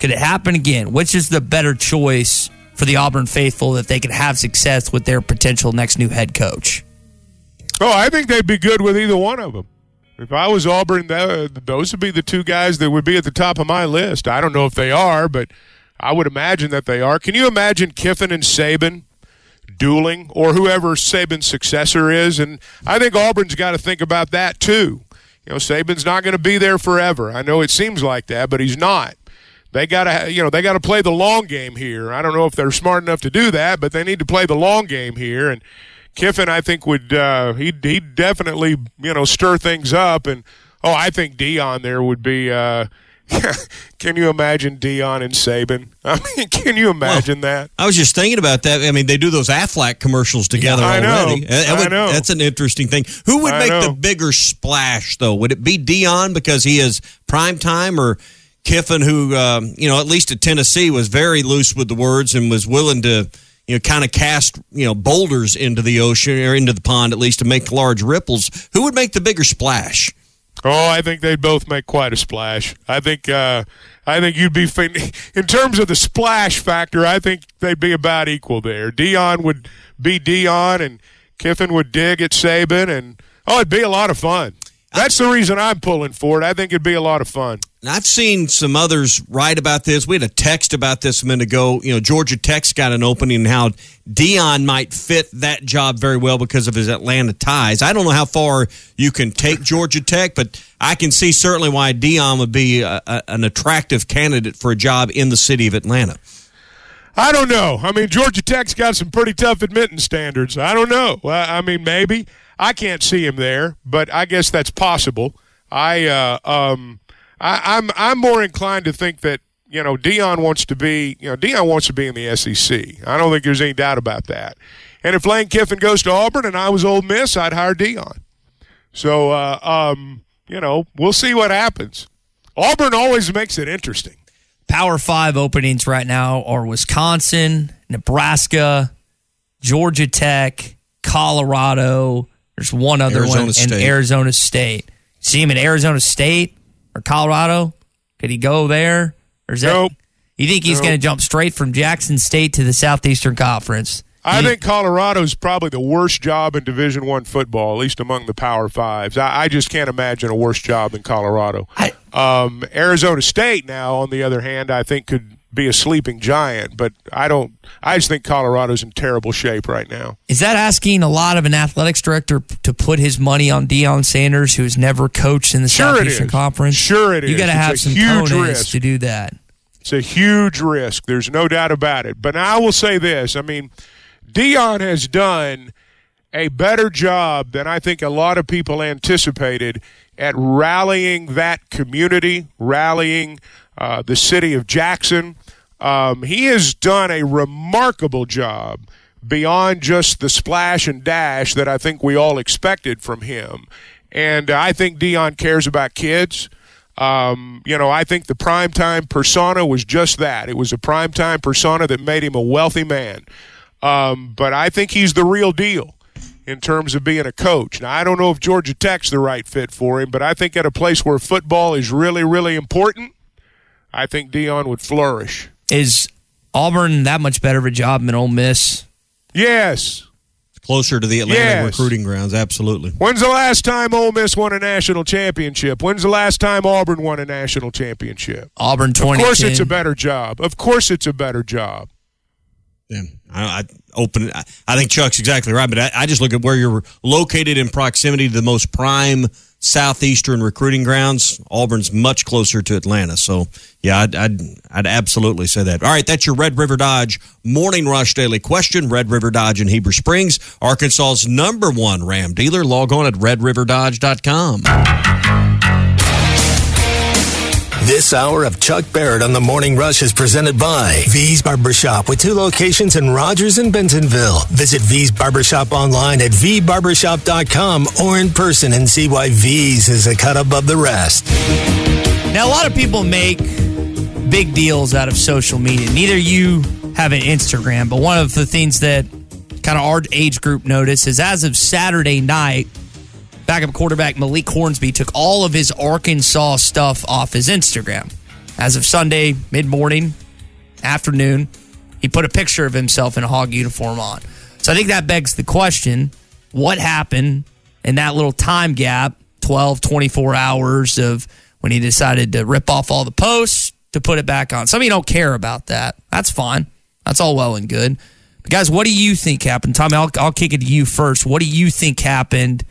Could it happen again? Which is the better choice for the Auburn faithful that they could have success with their potential next new head coach? Oh, I think they'd be good with either one of them. If I was Auburn, those would be the two guys that would be at the top of my list. I don't know if they are, but I would imagine that they are. Can you imagine Kiffin and Saban dueling or whoever Saban's successor is? And I think Auburn's got to think about that too. You know, Saban's not going to be there forever. I know it seems like that, but he's not. They got to, you know, they got to play the long game here. I don't know if they're smart enough to do that, but they need to play the long game here. And Kiffin, I think, would uh, he he definitely you know stir things up. And oh, I think Deion there would be. Uh, can you imagine Deion and Saban? I mean, can you imagine well, that? I was just thinking about that. I mean, they do those Aflac commercials together yeah, I already. Know. That would, I know. That's an interesting thing. Who would I make know. the bigger splash, though? Would it be Deion because he is prime time, or Kiffin, who um, you know at least at Tennessee was very loose with the words and was willing to you know kind of cast you know boulders into the ocean or into the pond at least to make large ripples? Who would make the bigger splash? Oh, I think they'd both make quite a splash. I think uh, I think you'd be in terms of the splash factor. I think they'd be about equal there. Deion would be Deion, and Kiffin would dig at Saban, and oh, it'd be a lot of fun. That's the reason I'm pulling for it. I think it'd be a lot of fun. And I've seen some others write about this. We had a text about this a minute ago. You know, Georgia Tech's got an opening and how Deion might fit that job very well because of his Atlanta ties. I don't know how far you can take Georgia Tech, but I can see certainly why Deion would be a, a, an attractive candidate for a job in the city of Atlanta. I don't know. I mean, Georgia Tech's got some pretty tough admittance standards. I don't know. I mean, maybe. I can't see him there, but I guess that's possible. I uh, um, I, I'm I'm more inclined to think that you know Deion wants to be you know Deion wants to be in the SEC. I don't think there's any doubt about that. And if Lane Kiffin goes to Auburn and I was Ole Miss, I'd hire Deion. So uh, um, you know we'll see what happens. Auburn always makes it interesting. Power five openings right now are Wisconsin, Nebraska, Georgia Tech, Colorado. There's one other Arizona one State. in Arizona State. See him in Arizona State or Colorado? Could he go there? Or is that Nope. you think he's Nope. going to jump straight from Jackson State to the Southeastern Conference? I You- think Colorado's probably the worst job in Division One football, at least among the Power Fives. I, I just can't imagine a worse job than Colorado. um, Arizona State, now on the other hand, I think could be a sleeping giant, but I don't. I just think Colorado's in terrible shape right now. Is that asking a lot of an athletics director to put his money on Deion Sanders, who's never coached in the Sure Southeastern. Conference? Sure it is. You got to have some huge risk. to do that. It's a huge risk. There's no doubt about it. But I will say this: I mean, Deion has done a better job than I think a lot of people anticipated at rallying that community, rallying uh, the city of Jackson. Um, he has done a remarkable job beyond just the splash and dash that I think we all expected from him. And I think Deion cares about kids. Um, you know, I think the primetime persona was just that. It was a primetime persona that made him a wealthy man. Um, but I think he's the real deal in terms of being a coach. Now, I don't know if Georgia Tech's the right fit for him, but I think at a place where football is really, really important, I think Deion would flourish. Is Auburn that much better of a job than Ole Miss? Yes. Closer to the Atlanta Yes. recruiting grounds, absolutely. When's the last time Ole Miss won a national championship? When's the last time Auburn won a national championship? Auburn twenty. Of course, it's a better job. Of course, it's a better job. Yeah, I, I open. I, I think Chuck's exactly right, but I, I just look at where you're located in proximity to the most prime southeastern recruiting grounds. Auburn's much closer to Atlanta, so yeah, I'd, I'd I'd absolutely say that. All right, that's your Red River Dodge Morning Rush Daily Question. Red River Dodge in Heber Springs, Arkansas's number one Ram dealer. Log on at redriverdodge.com. This hour of Chuck Barrett on the Morning Rush is presented by V's Barbershop with two locations in Rogers and Bentonville. Visit V's Barbershop online at vbarbershop.com or in person and see why V's is a cut above the rest. Now, a lot of people make big deals out of social media. Neither you have an Instagram, but one of the things that kind of our age group notice is as of Saturday night, backup quarterback Malik Hornsby took all of his Arkansas stuff off his Instagram. As of Sunday, mid morning, afternoon, he put a picture of himself in a hog uniform on. So I think that begs the question what happened in that little time gap 12, 24 hours of when he decided to rip off all the posts to put it back on? Some of you don't care about that. That's fine. That's all well and good. But guys, what do you think happened? Tommy, I'll, I'll kick it to you first. What do you think happened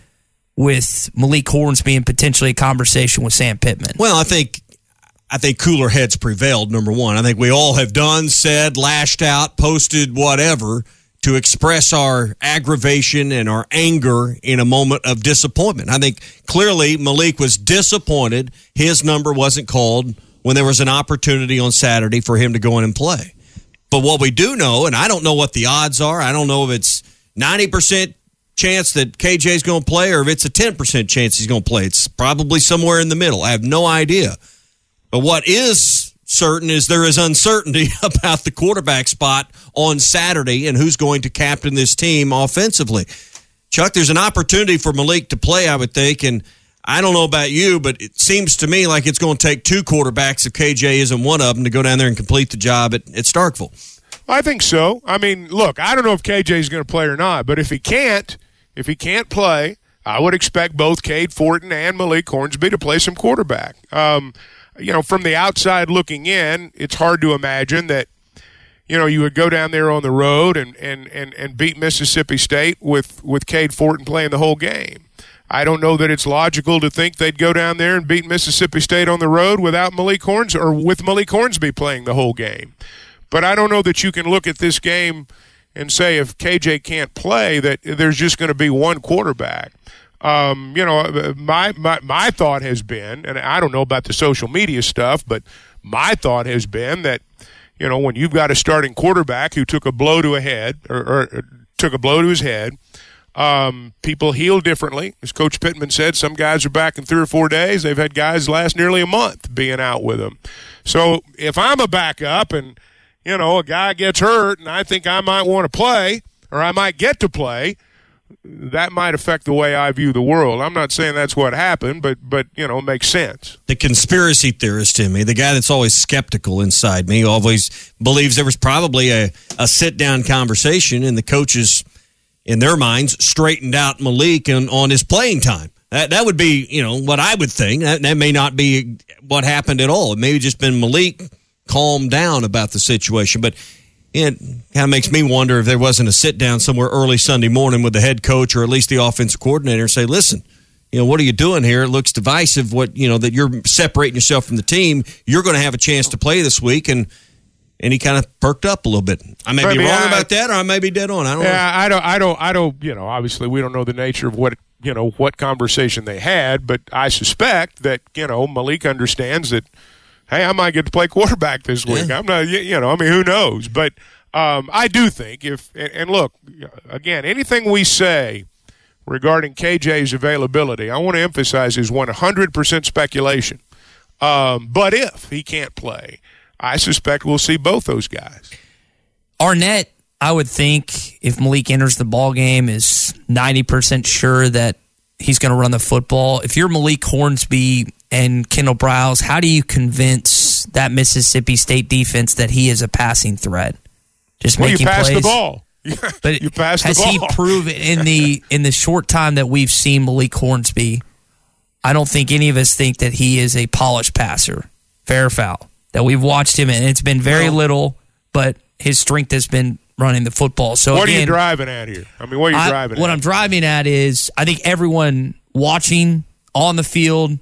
with Malik Hornsby and potentially a conversation with Sam Pittman? Well, I think I think cooler heads prevailed. Number one, I think we all have done, said, lashed out, posted, whatever to express our aggravation and our anger in a moment of disappointment. I think clearly Malik was disappointed his number wasn't called when there was an opportunity on Saturday for him to go in and play. But what we do know, and I don't know what the odds are, I don't know if it's 90% chance that KJ is going to play or if it's a 10% chance he's going to play. It's probably somewhere in the middle. I have no idea. But what is certain is there is uncertainty about the quarterback spot on Saturday and who's going to captain this team offensively. Chuck, there's an opportunity for Malik to play, I would think, and I don't know about you, but it seems to me like it's going to take two quarterbacks if KJ isn't one of them to go down there and complete the job at, at Starkville. I think so. I mean, look, I don't know if KJ is going to play or not, but if he can't, if he can't play, I would expect both Cade Fortin and Malik Hornsby to play some quarterback. Um, you know, from the outside looking in, it's hard to imagine that, you know, you would go down there on the road and, and, and, and beat Mississippi State with, with Cade Fortin playing the whole game. I don't know that it's logical to think they'd go down there and beat Mississippi State on the road without Malik Horns or with Malik Hornsby playing the whole game. But I don't know that you can look at this game and say if KJ can't play that there's just going to be one quarterback. Um, you know, my, my my thought has been, and I don't know about the social media stuff, but my thought has been that you know when you've got a starting quarterback who took a blow to a head or, or took a blow to his head, um, people heal differently. As Coach Pittman said, some guys are back in three or four days. They've had guys last nearly a month being out with them. So if I'm a backup and you know a guy gets hurt and I think I might want to play or I might get to play that might affect the way I view the world. I'm not saying that's what happened, but but you know, it makes sense. The conspiracy theorist in me, the guy that's always skeptical inside me, always believes there was probably a, a sit down conversation and the coaches in their minds straightened out Malik on, on his playing time. That that would be, you know, what I would think. That, that may not be what happened at all. It may have just been Malik calmed down about the situation. But it kind of makes me wonder if there wasn't a sit down somewhere early Sunday morning with the head coach or at least the offensive coordinator and say, listen, you know, what are you doing here? It looks divisive. What, you know, that you're separating yourself from the team. You're going to have a chance to play this week. And, and he kind of perked up a little bit. I may be wrong I, about that, or I may be dead on. I don't. Yeah, know. I don't. I don't. I don't. You know, obviously, we don't know the nature of what you know what conversation they had, but I suspect that you know Malik understands that. Hey, I might get to play quarterback this week. Yeah. I'm not. You know, I mean, who knows? But um, I do think if and look again, anything we say regarding KJ's availability, I want to emphasize is 100% speculation. Um, but if he can't play, I suspect we'll see both those guys. Arnett, I would think if Malik enters the ball game, is 90% sure that he's going to run the football. If you're Malik Hornsby and Kendall Briles, how do you convince that Mississippi State defense that he is a passing threat? Just well, making you pass plays. the ball. But you pass has the ball. he proven in the in the short time that we've seen Malik Hornsby? I don't think any of us think that he is a polished passer, fair foul. That we've watched him, and it's been very little, but his strength has been running the football. So what again, are you driving at here? I mean, what are you I- driving what at? I'm driving at is I think everyone watching on the field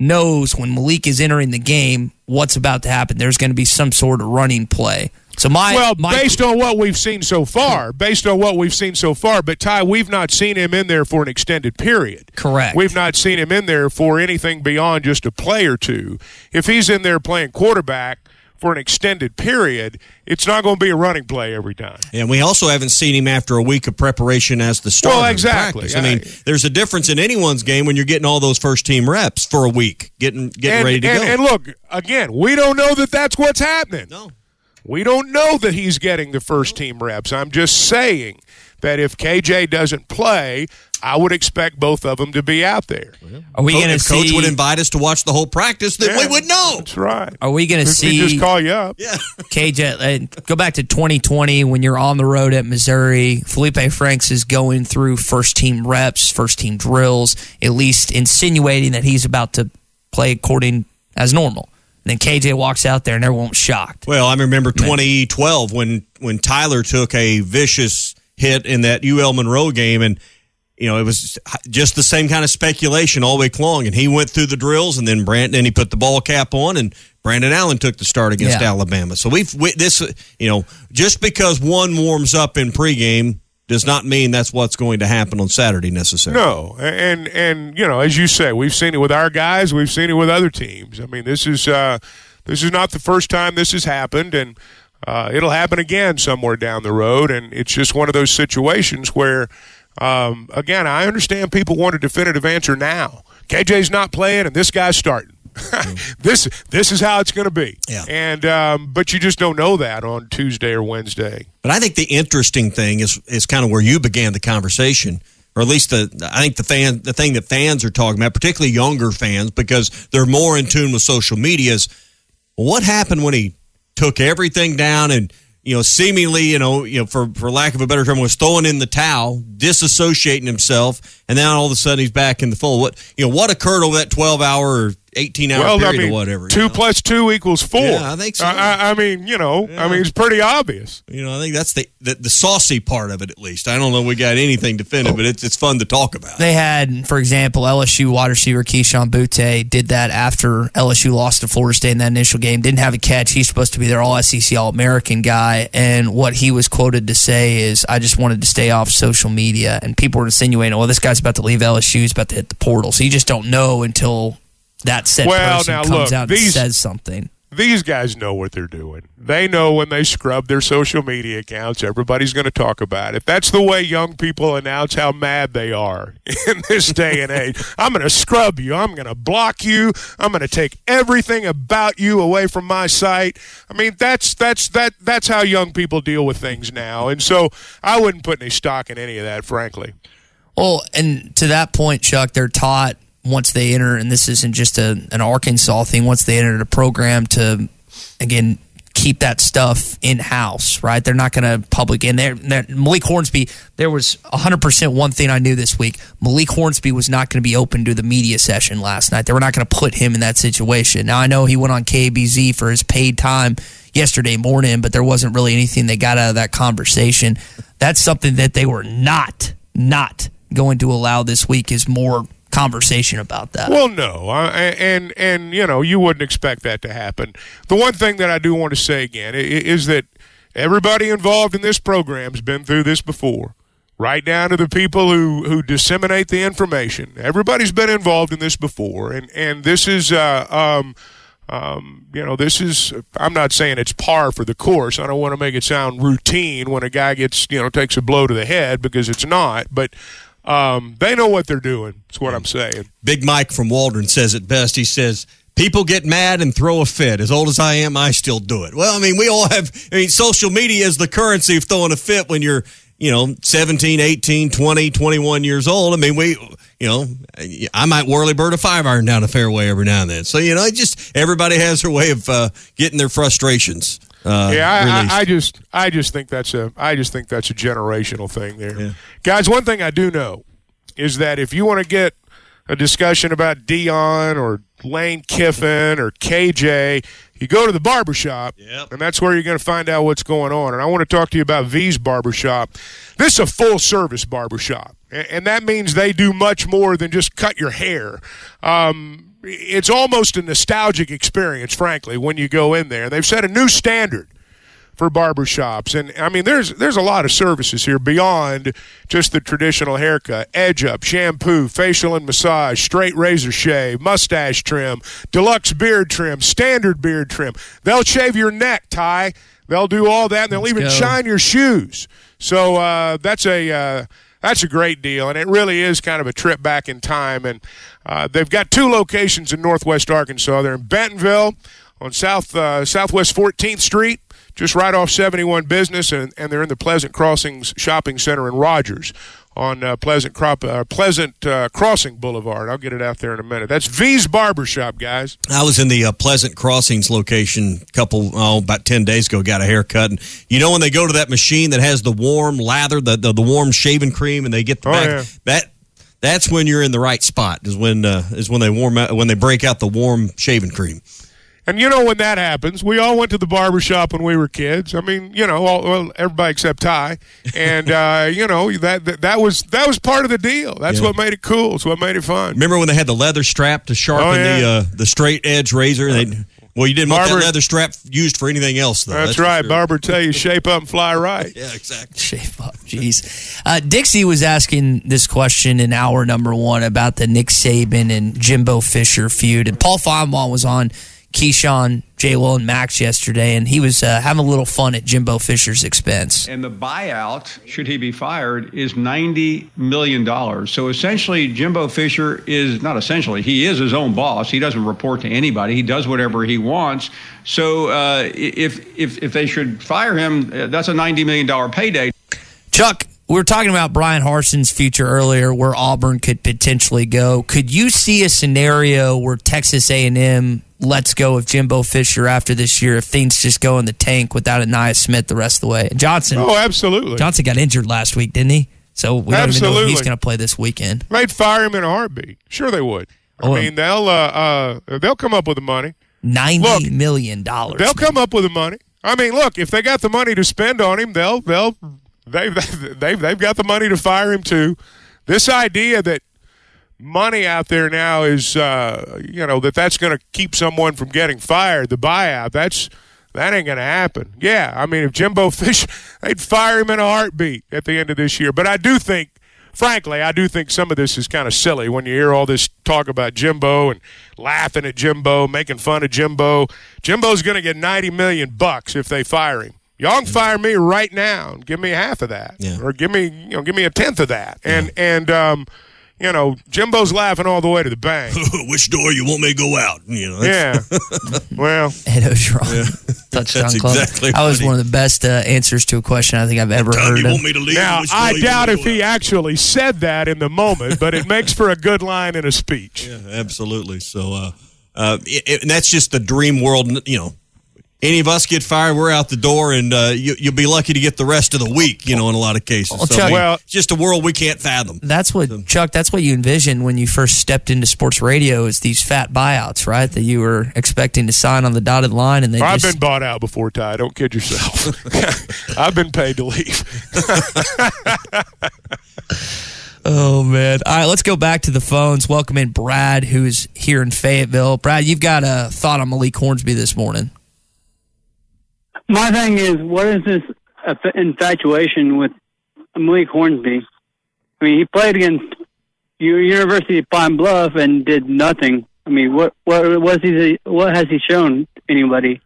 knows when Malik is entering the game what's about to happen. There's going to be some sort of running play. So my well, my, based on what we've seen so far, based on what we've seen so far, but Ty, we've not seen him in there for an extended period. Correct. We've not seen him in there for anything beyond just a play or two. If he's in there playing quarterback for an extended period, it's not going to be a running play every time. And we also haven't seen him after a week of preparation as the starter. Well, exactly. practice. I mean, there's a difference in anyone's game when you're getting all those first team reps for a week, getting getting and, ready to and, go. And look, again, we don't know that that's what's happening. No. We don't know that he's getting the first team reps. I'm just saying that if KJ doesn't play, I would expect both of them to be out there. Are we Coach- going to if coach would invite us to watch the whole practice, then we would know. That's right. Are we going to see? just call you up. Yeah. KJ, uh, go back to 2020 when you're on the road at Missouri. Feleipe Franks is going through first team reps, first team drills, at least insinuating that he's about to play according as normal. And then KJ walks out there and everyone's shocked. Well, I remember 2012 when when Tyler took a vicious hit in that UL Monroe game, and you know it was just the same kind of speculation all week long. And he went through the drills, and then Brandon then he put the ball cap on, and Brandon Allen took the start against Yeah. Alabama. So we've we, this, you know, just because one warms up in pregame does not mean that's what's going to happen on Saturday necessarily. No, and and you know, as you say, we've seen it with our guys. We've seen it with other teams. I mean, this is uh, this is not the first time this has happened, and uh, it'll happen again somewhere down the road. And it's just one of those situations where, um, again, I understand people want a definitive answer now. KJ's not playing, and this guy's starting. this this is how it's going to be. Yeah. And um, but you just don't know that on Tuesday or Wednesday. But I think the interesting thing is is kind of where you began the conversation, or at least the I think the fan the thing that fans are talking about, particularly younger fans, because they're more in tune with social media. Is what happened when he took everything down and you know seemingly you know you know for for lack of a better term was throwing in the towel, disassociating himself, and then all of a sudden he's back in the fold. What you know what occurred over that twelve hour or eighteen hour well, period I mean, or whatever? you two know? plus two equals four. Yeah, I think so. I, I, I mean, you know, I mean, it's pretty obvious. You know, I think that's the, the the saucy part of it. At least I don't know if we got anything definitive, but it's it's fun to talk about. They had, for example, LSU wide receiver Kayshon Boutte did that after LSU lost to Florida State in that initial game. Didn't have a catch. He's supposed to be their All SEC All American guy, and what he was quoted to say is, "I just wanted to stay off social media." And people were insinuating, "Well, this guy's about to leave LSU. He's about to hit the portal." So you just don't know until that said Well, person now, comes look, out these- and says something. These guys know what they're doing. They know when they scrub their social media accounts, everybody's going to talk about it. That's the way young people announce how mad they are in this day and age. I'm going to scrub you. I'm going to block you. I'm going to take everything about you away from my site. I mean, that's that's that that's how young people deal with things now. And so I wouldn't put any stock in any of that, frankly. Well, and to that point, Chuck, they're taught once they enter, and this isn't just a, an Arkansas thing, once they enter the program to, again, keep that stuff in house, right? They're not going to public. There, there- Malik Hornsby, there was 100% one thing I knew this week. Malik Hornsby was not going to be open to the media session last night. They were not going to put him in that situation. Now, I know he went on KBZ for his paid time yesterday morning, but there wasn't really anything they got out of that conversation. That's something that they were not, not going to allow this week is more conversation about that. Well, no, uh, and and you know you wouldn't expect that to happen. The one thing that I do want to say again is that everybody involved in this program's been through this before, right down to the people who who disseminate the information. Everybody's been involved in this before, and and this is. Uh, um, um, you know, this is, I'm not saying it's par for the course. I don't want to make it sound routine when a guy gets, you know, takes a blow to the head because it's not, but um, they know what they're doing. That's what I'm saying. Big Mike from Waldron says it best. He says, People get mad and throw a fit. As old as I am, I still do it. Well, I mean, we all have, I mean, social media is the currency of throwing a fit when you're, you know, 17, 18, 20, 21 years old. I mean, we, you know, I might whirly bird a five iron down a fairway every now and then. So, you know, just, everybody has their way of uh, getting their frustrations. Uh, yeah. I, I, I just, I just think that's a, I just think that's a generational thing there, guys. One thing I do know is that if you want to get a discussion about Deion or Lane Kiffin or KJ, you go to the barbershop, and that's where you're going to find out what's going on. And I want to talk to you about V's Barbershop. This is a full service barbershop, and that means they do much more than just cut your hair. Um, it's almost a nostalgic experience, frankly, when you go in there. They've set a new standard for barbershops. And I mean, there's there's a lot of services here beyond just the traditional haircut, edge up, shampoo, facial and massage, straight razor shave, mustache trim, deluxe beard trim, standard beard trim. They'll shave your neck, Ty. They'll do all that, and they'll Let's even go. shine your shoes. So uh, that's a uh, that's a great deal, and it really is kind of a trip back in time. And uh, they've got two locations in Northwest Arkansas. They're in Bentonville on South uh, Southwest 14th Street, just right off 71 Business, and, and they're in the Pleasant Crossings Shopping Center in Rogers on uh, Pleasant Crop, uh, Pleasant uh, Crossing Boulevard. I'll get it out there in a minute. That's V's Barbershop, guys. I was in the uh, Pleasant Crossings location a couple, oh, about 10 days ago, got a haircut. And you know, when they go to that machine that has the warm lather, the, the, the warm shaving cream, and they get the Oh, back, yeah. that. That's when you're in the right spot. Is when uh, is when they warm out when they break out the warm shaving cream. And you know when that happens, we all went to the barber shop when we were kids. I mean, you know, all, well, everybody except Ty, and uh, you know that, that that was that was part of the deal. That's Yeah. what made it cool. It's what made it fun. Remember when they had the leather strap to sharpen Oh, yeah. the uh, the straight edge razor? They, well, you didn't want Barber- that leather strap used for anything else, though. That's, for right. sure. Barber tell you shape up and fly right. Yeah, exactly. Shape up, jeez. Uh, Dixie was asking this question in hour number one about the Nick Saban and Jimbo Fisher feud, and Paul Finebaum was on Keyshawn, J. Will, and Max yesterday, and he was uh, having a little fun at Jimbo Fisher's expense. And the buyout, should he be fired, is $90 million. So essentially, Jimbo Fisher is not essentially, he is his own boss. He doesn't report to anybody, he does whatever he wants. So uh, if, if, if they should fire him, uh, that's a $90 million payday. Chuck, we were talking about Bryan Harsin's future earlier, where Auburn could potentially go. Could you see a scenario where Texas A&M lets go of Jimbo Fisher after this year if things just go in the tank without Ainias Smith the rest of the way? Johnson, Oh, absolutely. Johnson got injured last week, didn't he? So we don't even know if he's going to play this weekend. They'd fire him in a heartbeat. Sure, they would. I Oh, mean, they'll uh, uh, they'll come up with the money. Ninety million dollars. They'll come up with the money. I mean, look, if they got the money to spend on him, they'll they'll they've they've they've got the money to fire him too. This idea that money out there now is uh, you know that that's going to keep someone from getting fired, the buyout. That's that ain't going to happen. Yeah, I mean, if Jimbo Fish, they'd fire him in a heartbeat at the end of this year. But I do think. Frankly, I do think some of this is kind of silly when you hear all this talk about Jimbo and laughing at Jimbo, making fun of Jimbo. Jimbo's going to get 90 million bucks if they fire him. Y'all can fire me right now and give me half of that, or give me, you know, give me a tenth of that. And and um, you know, Jimbo's laughing all the way to the bank. Which door you want me to go out? You know, yeah. well, Ed Orgeron, touchdown That's club. exactly that was he- one of the best uh, answers to a question I think I've ever heard you of. want me to leave? now Which I doubt if he actually said that in the moment, but it makes for a good line in a speech. Yeah, absolutely. So, uh, uh, it, it- and that's just the dream world. You know, any of us get fired, we're out the door, and uh, you, you'll be lucky to get the rest of the week. You know, in a lot of cases. Well, So, Chuck- I mean, Well- just a world we can't fathom. That's what Chuck. That's what you envisioned when you first stepped into sports radio. Is these fat buyouts, right? That you were expecting to sign on the dotted line, and they I've just been bought out before, Ty. Don't kid yourself. I've been paid to leave. Oh man! All right, let's go back to the phones. Welcome in Brad, who's here in Fayetteville. Brad, you've got a thought on Malik Hornsby this morning. My thing is, what is this infatuation with Malik Hornsby? I mean, he played against University of Pine Bluff and did nothing. I mean, what what was he? What has he shown anybody?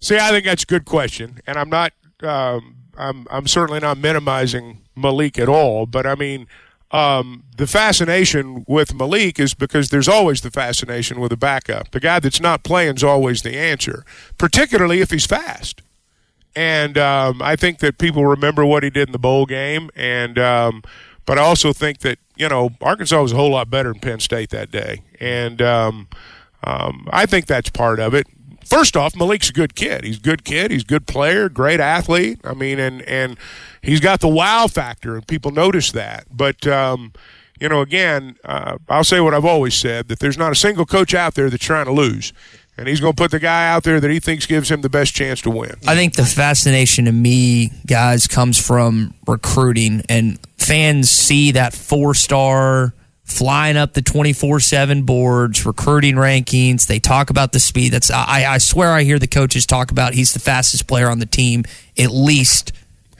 See, I think that's a good question, and I'm not. Um, I'm I'm certainly not minimizing Malik at all, but I mean, um, the fascination with Malik is because there's always the fascination with a backup. The guy that's not playing is always the answer, particularly if he's fast. And um, I think that people remember what he did in the bowl game, and um, but I also think that you know Arkansas was a whole lot better than Penn State that day, and um, um, I think that's part of it. First off, Malik's a good kid. He's a good kid. He's a good player, great athlete. I mean, and and he's got the wow factor, and people notice that. But um, you know, again, uh, I'll say what I've always said: that there's not a single coach out there that's trying to lose, and he's going to put the guy out there that he thinks gives him the best chance to win. I think the fascination to me, guys, comes from recruiting, and fans see that four star, flying up the 24-7 boards recruiting rankings they talk about the speed that's I, I swear i hear the coaches talk about he's the fastest player on the team at least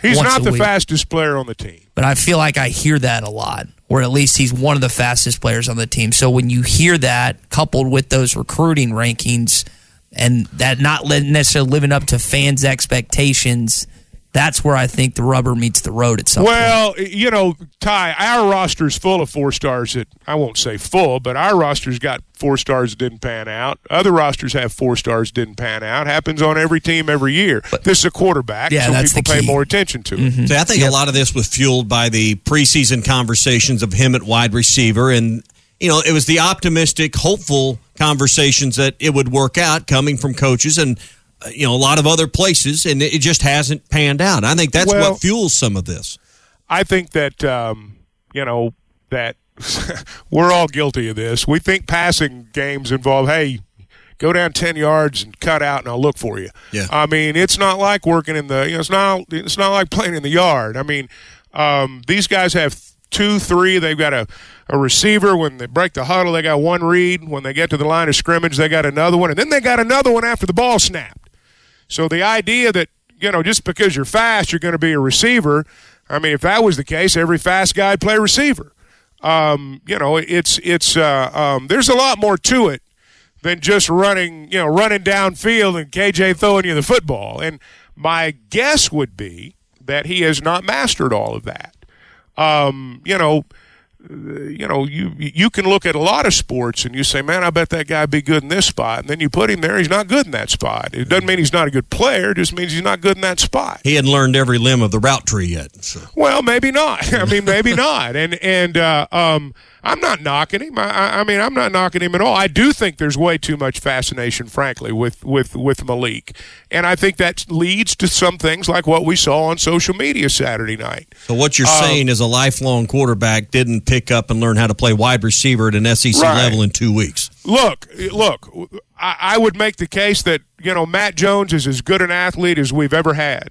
He's not the week. fastest player on the team. but i feel like i hear that a lot or at least he's one of the fastest players on the team so when you hear that coupled with those recruiting rankings and that not necessarily living up to fans expectations that's where i think the rubber meets the road at some point Well, you know, Ty, our roster's full of four stars that I won't say full, but our roster's got four stars that didn't pan out. Other rosters have four stars that didn't pan out. Happens on every team every year. this is a quarterback, Yeah, so that's people the pay more attention to it. Mm-hmm. See, I think a lot of this was fueled by the preseason conversations of him at wide receiver, and you know, it was the optimistic, hopeful conversations that it would work out coming from coaches and you know a lot of other places, and it just hasn't panned out. I think that's Well- what fuels some of this. I think that um, you know that we're all guilty of this. We think passing games involve hey, go down ten yards and cut out, and I'll look for you. Yeah. I mean, it's not like working in the. You know, it's not. It's not like playing in the yard. I mean, um, these guys have two, three. They've got a, a receiver when they break the huddle. They got one read. When they get to the line of scrimmage, they got another one, and then they got another one after the ball snapped. So the idea that you know just because you're fast, you're going to be a receiver. I mean, if that was the case, every fast guy'd play receiver. Um, you know, it's it's uh, um, there's a lot more to it than just running, you know, running downfield and KJ throwing you the football. And my guess would be that he has not mastered all of that. Um, you know, you know, you you can look at a lot of sports and you say, "Man, I bet that guy be good in this spot." And then you put him there, he's not good in that spot. It doesn't mean he's not a good player; it just means he's not good in that spot. He hadn't learned every limb of the route tree yet. So. Well, maybe not. I mean, maybe not. And and uh, um, I'm not knocking him. I, I- mean, I'm not knocking him at all. I do think there's way too much fascination, frankly, with with with Malik, and I think that leads to some things like what we saw on social media Saturday night. So what you're Um, saying is a lifelong quarterback didn't pick up and learn how to play wide receiver at an SEC Right. level in two weeks. Look, look. I, I would make the case that you know Matt Jones is as good an athlete as we've ever had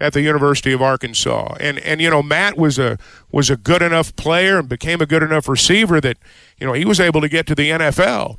at the University of Arkansas, and and you know Matt was a was a good enough player and became a good enough receiver that you know he was able to get to the NFL.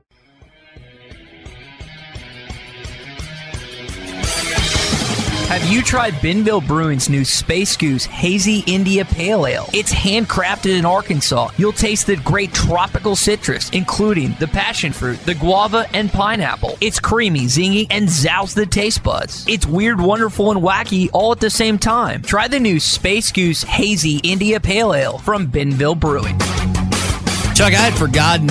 Have you tried Benville Brewing's new Space Goose Hazy India Pale Ale? It's handcrafted in Arkansas. You'll taste the great tropical citrus, including the passion fruit, the guava, and pineapple. It's creamy, zingy, and zows the taste buds. It's weird, wonderful, and wacky all at the same time. Try the new Space Goose Hazy India Pale Ale from Benville Brewing. Chuck, I had forgotten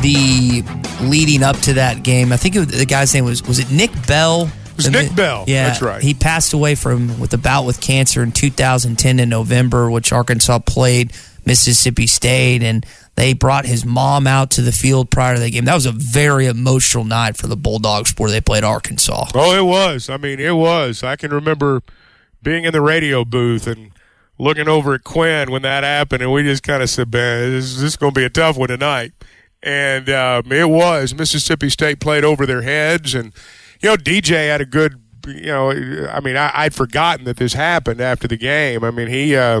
the leading up to that game. I think was, the guy's name was was it Nick Bell? It was Nick Bell. Yeah, That's right. He passed away from with a bout with cancer in 2010 in November, which Arkansas played Mississippi State, and they brought his mom out to the field prior to the game. That was a very emotional night for the Bulldogs before they played Arkansas. Oh, it was. I mean, it was. I can remember being in the radio booth and looking over at Quinn when that happened, and we just kind of said, "Man, this, this is going to be a tough one tonight." And um, it was. Mississippi State played over their heads, and you know, DJ had a good you know, I mean, I, I'd forgotten that this happened after the game. I mean, he uh,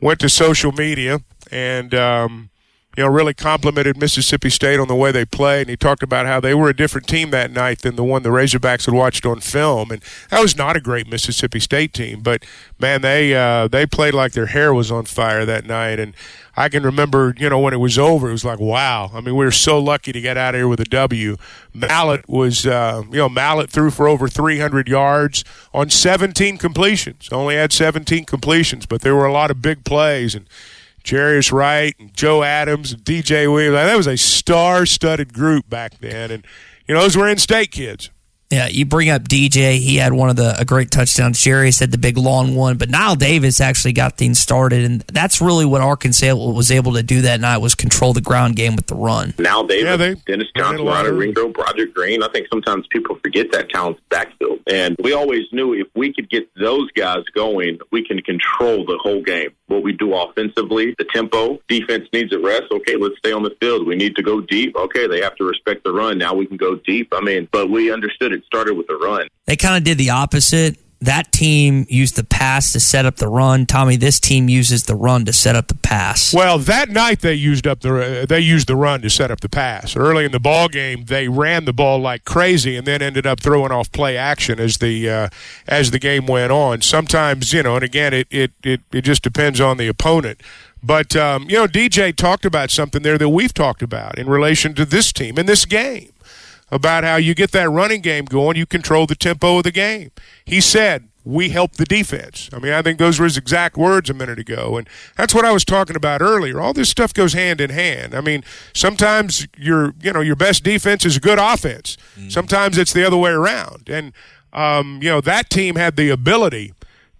went to social media and. Um, you know, really complimented Mississippi State on the way they played, and he talked about how they were a different team that night than the one the Razorbacks had watched on film, and that was not a great Mississippi State team, but man, they uh, they played like their hair was on fire that night, and I can remember, you know, when it was over, it was like, wow. I mean, we were so lucky to get out of here with a W. Mallett was, uh, you know, Mallett threw for over 300 yards on 17 completions. Only had 17 completions, but there were a lot of big plays and. Jarius Wright and Joe Adams and DJ Williams. That was a star-studded group back then, and you know those were in-state kids. Yeah, you bring up DJ. He had one of the a great touchdowns. Jerry said the big long one, but Knile Davis actually got things started, and that's really what Arkansas was able to do that night was control the ground game with the run. Now Davis, Yeah, they- Dennis Johnson, did a lot Wingo, Broderick Green. I think sometimes people forget that talent's backfield. And we always knew if we could get those guys going, we can control the whole game. What we do offensively, the tempo, defense needs a rest. Okay, let's stay on the field. We need to go deep. Okay, they have to respect the run. Now we can go deep. I mean, but we understood it started with the run. They kind of did the opposite. That team used the pass to set up the run. Tommy, this team uses the run to set up the pass. Well, that night they used up the they used the run to set up the pass. Early in the ball game, they ran the ball like crazy, and then ended up throwing off play action as the uh, as the game went on. Sometimes, you know, and again, it it it, it just depends on the opponent. But um, you know, DJ talked about something there that we've talked about in relation to this team and this game about how you get that running game going, you control the tempo of the game. He said, we help the defense. I mean, I think those were his exact words a minute ago. And that's what I was talking about earlier. All this stuff goes hand in hand. I mean, sometimes your, you know, your best defense is a good offense. Sometimes it's the other way around. And, um, you know, that team had the ability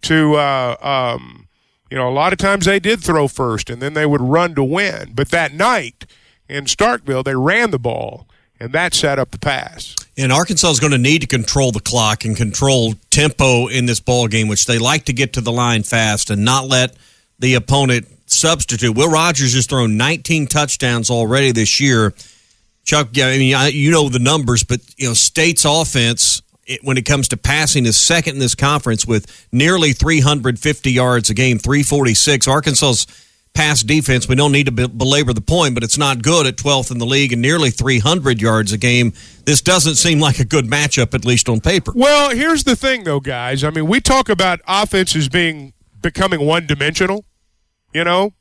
to, uh, um, you know, a lot of times they did throw first and then they would run to win. But that night in Starkville, they ran the ball and that set up the pass. And Arkansas is going to need to control the clock and control tempo in this ball game, which they like to get to the line fast and not let the opponent substitute. Will Rogers has thrown 19 touchdowns already this year. Chuck, I mean, you know the numbers, but you know, State's offense it, when it comes to passing is second in this conference with nearly 350 yards a game, 346. Arkansas's pass defense, we don't need to belabor the point, but it's not good at 12th in the league and nearly 300 yards a game. This doesn't seem like a good matchup, at least on paper. Well, here's the thing, though, guys. I mean, we talk about offenses being becoming one dimensional. You know,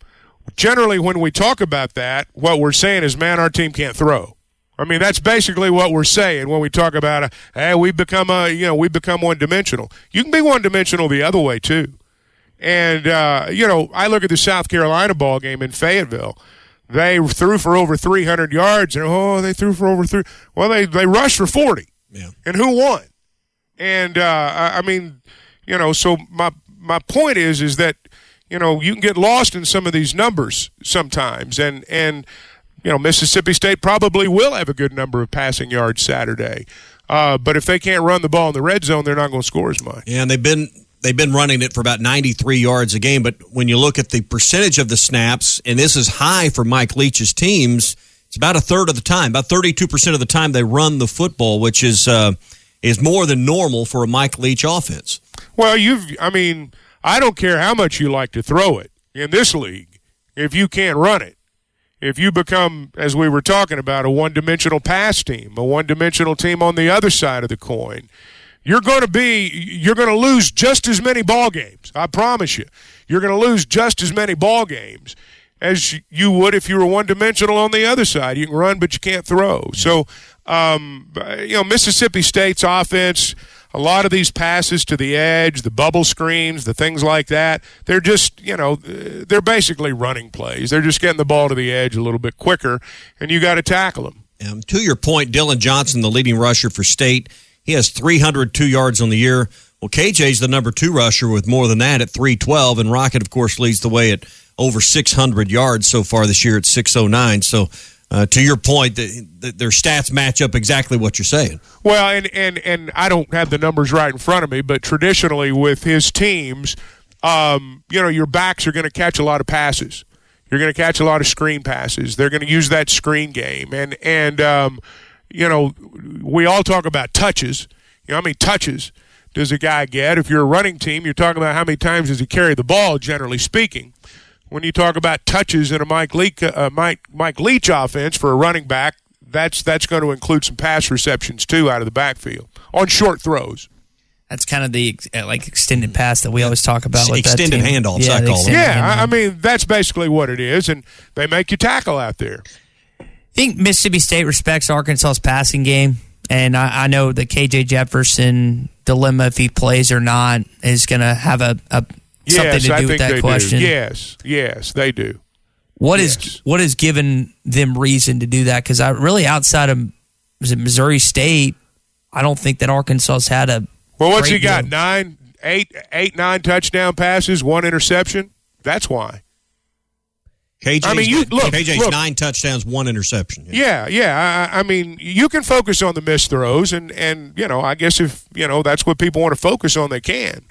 generally when we talk about that, what we're saying is, man, our team can't throw. I mean, that's basically what we're saying when we talk about, uh, hey, we become a, you know, we become one dimensional. You can be one dimensional the other way too. And uh, you know, I look at the South Carolina ball game in Fayetteville. They threw for over 300 yards, and oh, they threw for over three. Well, they they rushed for 40. Yeah. And who won? And uh, I, I mean, you know, so my my point is is that you know you can get lost in some of these numbers sometimes, and and you know Mississippi State probably will have a good number of passing yards Saturday, uh, but if they can't run the ball in the red zone, they're not going to score as much. Yeah, and they've been they've been running it for about 93 yards a game. But when you look at the percentage of the snaps, and this is high for Mike Leach's teams, it's about a third of the time, about 32 percent of the time they run the football, which is uh, is more than normal for a Mike Leach offense. Well, you've, I mean, I don't care how much you like to throw it in this league. If you can't run it, if you become, as we were talking about, a one dimensional pass team, a one dimensional team on the other side of the coin, you're going to be, you're going to lose just as many ball games. I promise you. You're going to lose just as many ball games as you would if you were one dimensional on the other side. You can run, but you can't throw. So, um, you know, Mississippi State's offense, a lot of these passes to the edge, the bubble screens, the things like that, they're just, you know, they're basically running plays. They're just getting the ball to the edge a little bit quicker, and you got to tackle them. Um, to your point, Dillon Johnson, the leading rusher for State, he has 302 yards on the year. Well, KJ's the number two rusher with more than that at 312, and Rocket, of course, leads the way at over 600 yards so far this year at 609. So, uh, to your point, the, the, their stats match up exactly what you're saying. Well, and, and, and I don't have the numbers right in front of me, but traditionally with his teams, um, you know, your backs are going to catch a lot of passes. You're going to catch a lot of screen passes. They're going to use that screen game, and and um, you know, we all talk about touches. You know, how many touches does a guy get? If you're a running team, you're talking about how many times does he carry the ball, generally speaking. When you talk about touches in a Mike Leach, uh, Mike, Mike Leach offense for a running back, that's that's going to include some pass receptions too out of the backfield on short throws. That's kind of the uh, like extended pass that we always talk about. With Extended handoffs, Yeah, I call them. extended Yeah, I, I mean that's basically what it is, and they make you tackle out there. I think Mississippi State respects Arkansas's passing game, and I, I know the KJ Jefferson dilemma if he plays or not is going to have a, a something yes, to I do think with that they question. do. Yes, yes, they do. What is what has given them reason to do that? Because I really outside of was it Missouri State, I don't think that Arkansas has had a Well, what's he got? deal. Nine, eight, eight, nine touchdown passes, one interception. That's why. KJ's, I mean, you- look, KJ's look. nine touchdowns, one interception. Yeah, yeah. I, I mean, you can focus on the missed throws, and and you know, I guess if you know that's what people want to focus on, they can.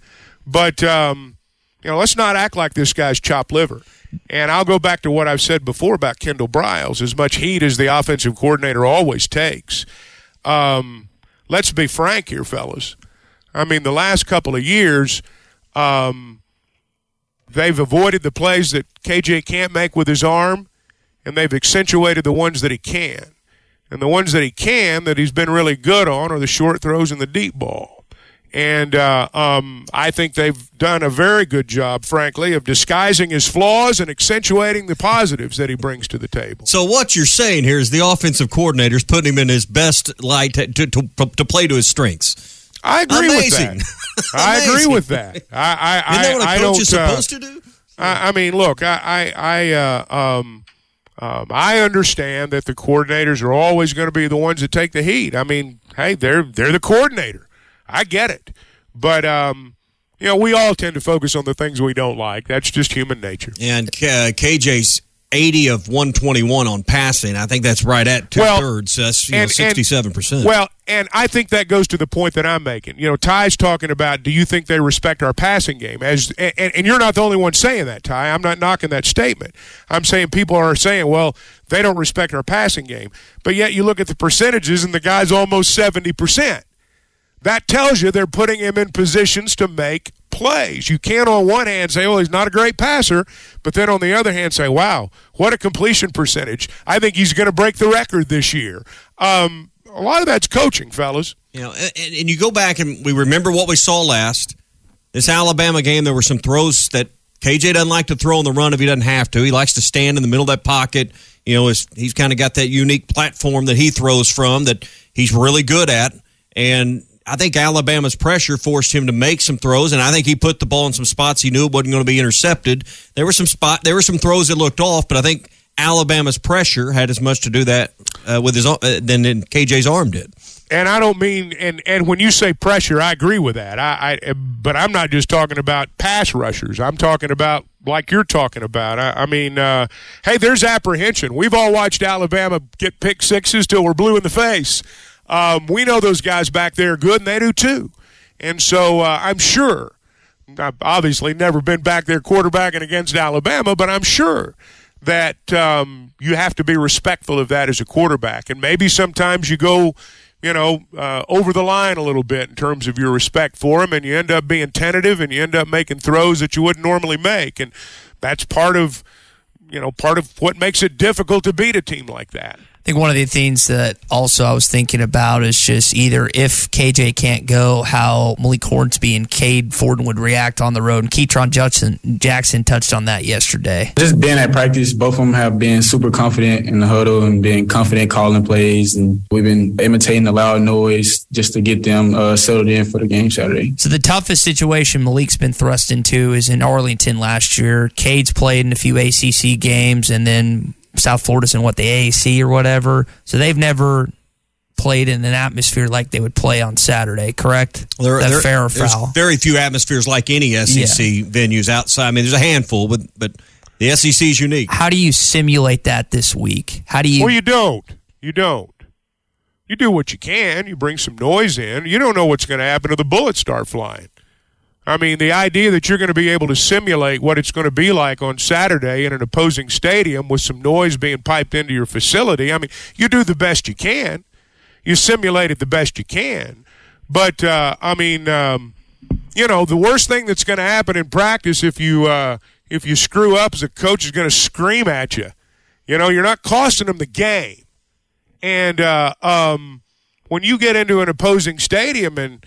But um, you know, let's not act like this guy's chopped liver. And I'll go back to what I've said before about Kendal Briles. As much heat as the offensive coordinator always takes, um, let's be frank here, fellas. I mean, the last couple of years, um, they've avoided the plays that KJ can't make with his arm, and they've accentuated the ones that he can. And the ones that he can, that he's been really good on, are the short throws and the deep ball. And uh, um, I think they've done a very good job, frankly, of disguising his flaws and accentuating the positives that he brings to the table. So what you're saying here is the offensive coordinator's putting him in his best light to, to, to, to play to his strengths. I agree Amazing. with that. I agree with that. I, I, Isn't that what a I coach is uh, supposed to do? I, I mean, look, I, I, I, uh, um, um, I understand that the coordinators are always going to be the ones that take the heat. I mean, hey, they're they're the coordinator. I get it, but um, you know, we all tend to focus on the things we don't like. That's just human nature. And uh, KJ's 80 of 121 on passing. I think that's right at two Well, thirds. That's you know, and- and- 67%. Well, and I think that goes to the point that I'm making. You know, Ty's talking about, do you think they respect our passing game? As and, and you're not the only one saying that, Ty. I'm not knocking that statement. I'm saying people are saying, well, they don't respect our passing game. But yet you look at the percentages, and the guy's almost seventy percent. That tells you they're putting him in positions to make plays. You can't, on one hand, say, "Oh, he's not a great passer," but then on the other hand, say, "Wow, what a completion percentage! I think he's going to break the record this year." Um, a lot of that's coaching, fellas. You know, and, and you go back and we remember what we saw last. This Alabama game, there were some throws that KJ doesn't like to throw on the run if he doesn't have to. He likes to stand in the middle of that pocket. You know, he's kind of got that unique platform that he throws from that he's really good at. And I think Alabama's pressure forced him to make some throws, and I think he put the ball in some spots he knew it wasn't going to be intercepted. There were some spot, there were some throws that looked off, but I think Alabama's pressure had as much to do that uh, with his uh, than, than KJ's arm did. And I don't mean and and when you say pressure, I agree with that. I, I but I'm not just talking about pass rushers. I'm talking about like you're talking about. I, I mean, uh, hey, there's apprehension. We've all watched Alabama get pick sixes till we're blue in the face. Um, we know those guys back there are good, and they do too. And so uh, I'm sure. I've obviously never been back there quarterbacking against Alabama, but I'm sure that um, you have to be respectful of that as a quarterback. And maybe sometimes you go, you know, uh, over the line a little bit in terms of your respect for him, and you end up being tentative and you end up making throws that you wouldn't normally make. And that's part of, you know, part of what makes it difficult to beat a team like that. I think one of the things that also I was thinking about is just either if KJ can't go, how Malik Hornsby and Cade Fortin would react on the road. And Ketron Jackson, Jackson touched on that yesterday. Just being at practice, both of them have been super confident in the huddle and being confident calling plays. And we've been imitating the loud noise just to get them uh, settled in for the game Saturday. So the toughest situation Malik's been thrust into is in Arlington last year. Cade's played in a few ACC games, and then South Florida's in what the AAC or whatever. So they've never played in an atmosphere like they would play on Saturday. Correct? There, That there- fair or there's very few atmospheres like any SEC venues outside. I mean, there's a handful, but but the SEC is unique. How do you simulate that this week? How do you? Well, you don't. You don't. You do what you can. You bring some noise in. You don't know what's going to happen if the bullets start flying. I mean, the idea that you're going to be able to simulate what it's going to be like on Saturday in an opposing stadium with some noise being piped into your facility, I mean, you do the best you can. You simulate it the best you can. But, uh, I mean, um, you know, the worst thing that's going to happen in practice if you uh, if you screw up is a coach is going to scream at you. You know, you're not costing them the game. And uh, um, when you get into an opposing stadium and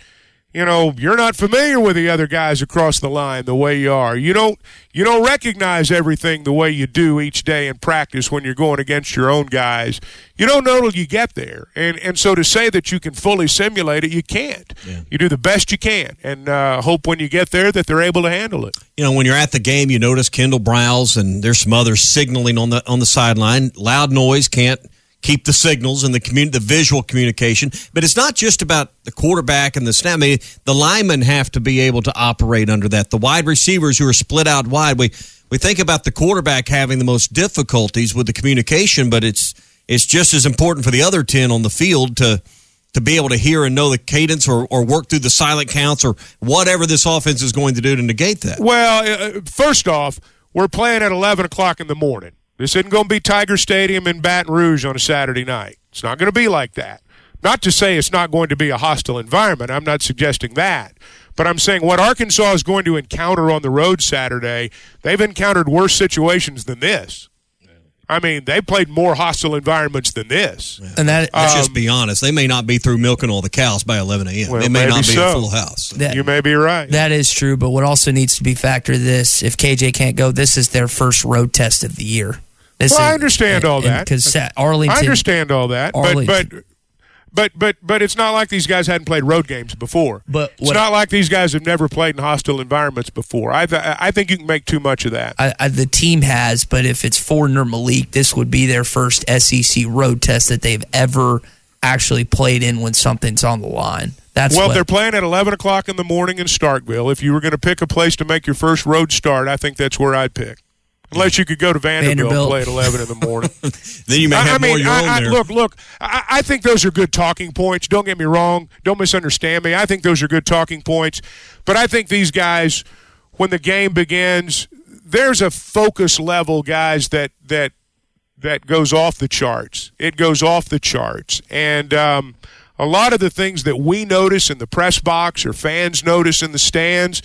you know you're not familiar with the other guys across the line the way you are. You don't you don't recognize everything the way you do each day in practice when you're going against your own guys. You don't know till you get there. And and so to say that you can fully simulate it you can't. You do the best you can and uh, hope when you get there that they're able to handle it. You know, when you're at the game, you notice Kendall Browse and there's some others signaling on the on the sideline. Loud noise can't keep the signals and the commun- the visual communication. But it's not just about the quarterback and the snap. I mean, the linemen have to be able to operate under that. The wide receivers who are split out wide. We we think about the quarterback having the most difficulties with the communication, but it's it's just as important for the other ten on the field to to be able to hear and know the cadence or, or work through the silent counts or whatever this offense is going to do to negate that. Well, uh, first off, we're playing at 11 o'clock in the morning. This isn't going to be Tiger Stadium in Baton Rouge on a Saturday night. It's not going to be like that. Not to say it's not going to be a hostile environment. I'm not suggesting that. But I'm saying what Arkansas is going to encounter on the road Saturday, they've encountered worse situations than this. I mean, they played more hostile environments than this. And that Let's Um, just be honest. They may not be through milking all the cows by 11 a.m. Well, they may not be so. a full house. That- you may be right. That is true, but what also needs to be factored this if KJ can't go, this is their first road test of the year. This well, is- I understand uh, all that. because Arlington. I understand all that, but Arlington. but but but but it's not like these guys hadn't played road games before. But it's not like these guys have never played in hostile environments before. I th- I think you can make too much of that. I, I, the team has, but if it's Ford or Malik, this would be their first SEC road test that they've ever actually played in when something's on the line. That's well, what, they're playing at eleven o'clock in the morning in Starkville. If you were going to pick a place to make your first road start, I think that's where I'd pick. Unless you could go to Vanderbilt, Vanderbilt. and play at eleven in the morning. Then you may I- have I more mean, your I- own I- there. Look, look. I, I think those are good talking points. Don't get me wrong. Don't misunderstand me. I think those are good talking points. But I think these guys, when the game begins, there's a focus level, guys, that that that goes off the charts. It goes off the charts, and um, a lot of the things that we notice in the press box or fans notice in the stands,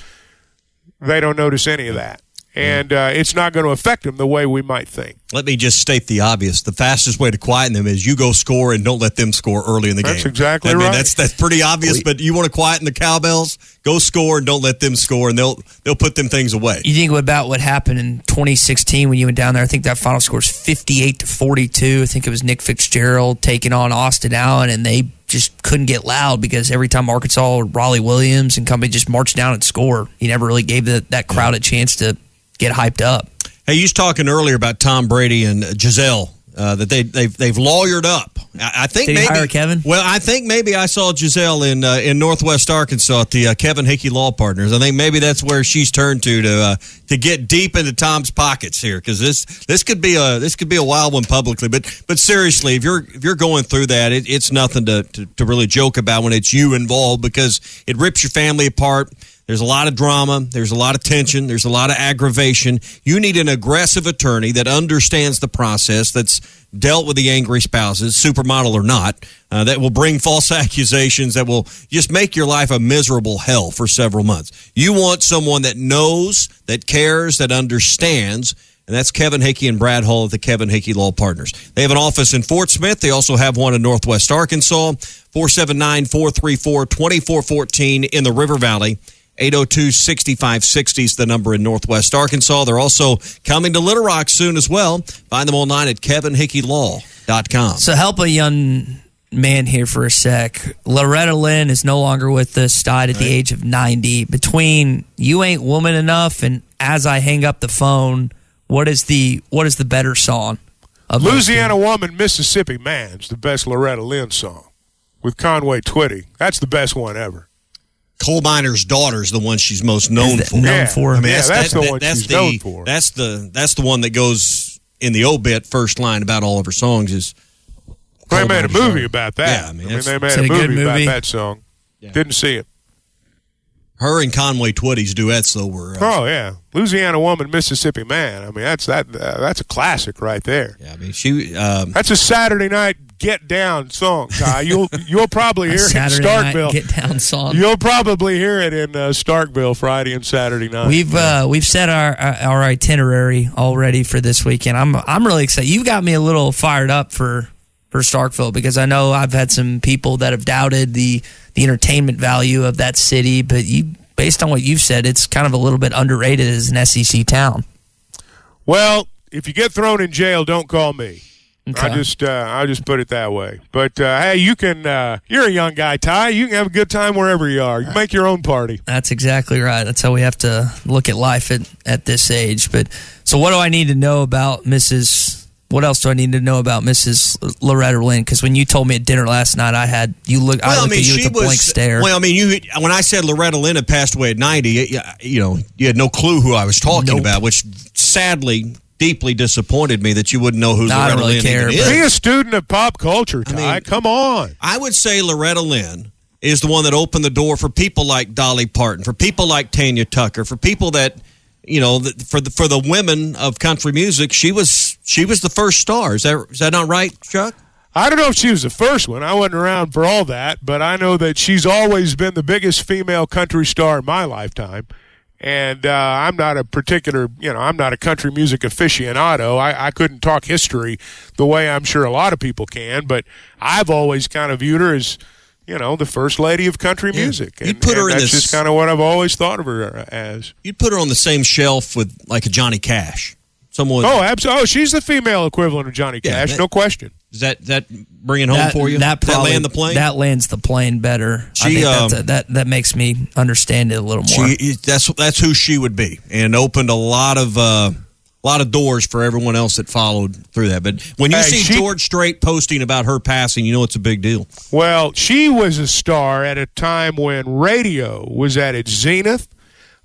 they don't notice any of that. And uh, it's not going to affect them the way we might think. Let me just state the obvious. The fastest way to quieten them is you go score and don't let them score early in the That's game. exactly I mean, right. That's that's pretty obvious. But you want to quieten the cowbells? Go score and don't let them score, and they'll they'll put them things away. you think about what happened in 2016 when you went down there. I think that final score is 58 to 42. I think it was Nick Fitzgerald taking on Austin Allen, and they just couldn't get loud because every time Arkansas or Rawleigh Williams and company just marched down and score, he never really gave the, that crowd a chance to get hyped up. Hey, you was talking earlier about Tom Brady and Gisele. Uh, that they they've they've lawyered up. I, I think maybe hire Kevin? Well, I think maybe I saw Gisele in uh, in Northwest Arkansas at the uh, Kevin Hickey Law Partners. I think maybe that's where she's turned to to uh, to get deep into Tom's pockets here because this this could be a this could be a wild one publicly. But but seriously, if you're if you're going through that, it, it's nothing to, to to really joke about when it's you involved because it rips your family apart. There's a lot of drama. There's a lot of tension. There's a lot of aggravation. You need an aggressive attorney that understands the process, that's dealt with the angry spouses, supermodel or not, uh, that will bring false accusations, that will just make your life a miserable hell for several months. You want someone that knows, that cares, that understands. And that's Kevin Hickey and Brad Hall at the Kevin Hickey Law Partners. They have an office in Fort Smith. They also have one in Northwest Arkansas. 479 434 2414 in the River Valley. 802 6560 is the number in Northwest Arkansas. They're also coming to Little Rock soon as well. Find them online at kevinhickeylaw.com. So help a young man here for a sec. Loretta Lynn is no longer with us, died at the age of 90. Between You Ain't Woman Enough and As I Hang Up the Phone, what is the what is the better song? of two? Louisiana Woman, Mississippi Man's the best Loretta Lynn song with Conway Twitty. That's the best one ever. Coal miner's daughter is the one she's most known for. known Yeah. for? I mean, Yeah, that's, that's that- the that- one that's she's the, known for. That's the that's the one that goes in the obit first line about all of her songs is. They made a movie daughter. about that. Yeah, I mean, I mean they made a it a good movie, about that song. Didn't see it. Her and Conway Twitty's duets though were. Uh, Oh yeah, Louisiana woman, Mississippi man. I mean, that's that. Uh, that's a classic right there. Yeah, I mean, she. Um, that's a Saturday night get down song, Ty. You'll you'll probably hear it in Starkville. get down song. You'll probably hear it in uh, Starkville Friday and Saturday night. We've uh, we've set our our itinerary already for this weekend. I'm I'm really excited. You got me a little fired up for for Starkville because I know I've had some people that have doubted the the entertainment value of that city, but you based on what you've said, it's kind of a little bit underrated as an SEC town. Well, if you get thrown in jail, don't call me. Okay. I just uh, I just put it that way. But uh, hey, you can. Uh, you're a young guy, Ty. You can have a good time wherever you are. You make your own party. That's exactly right. That's how we have to look at life at, at this age. But so, what do I need to know about Mrs. What else do I need to know about Mrs. Loretta Lynn? Because when you told me at dinner last night, I had you look. I Well, I looked mean, at you she with a was. blank stare. Well, I mean, you when I said Loretta Lynn had passed away at ninety, it- you know, you had no clue who I was talking about, which sadly deeply disappointed me that you wouldn't know who No, I Loretta don't really Lynn care, even Be a student of pop culture, Ty. Come on. I would say Loretta Lynn is the one that opened the door for people like Dolly Parton, for people like Tanya Tucker, for people that you know, for the for the women of country music. She was she was the first star. Is that is that not right, Chuck? I don't know if she was the first one. I wasn't around for all that, but I know that she's always been the biggest female country star in my lifetime. And uh, I'm not a particular, you know, I'm not a country music aficionado. I, I couldn't talk history the way I'm sure a lot of people can, but I've always kind of viewed her as, you know, the first lady of country music. And, You'd put her and in that's this- just kind of what I've always thought of her as. You'd put her on the same shelf with like a Johnny Cash. Someone. Oh, absolutely. Oh, she's the female equivalent of Johnny Yeah, Cash, that- no question. Does that that bring it home that, for you? That Does probably land the plane. That lands the plane better. I She, think that's um, a, that that makes me understand it a little more. She that's that's who she would be, and opened a lot of uh, a lot of doors for everyone else that followed through that. But when you Hey, see she- George Strait posting about her passing, you know it's a big deal. Well, she was a star at a time when radio was at its zenith,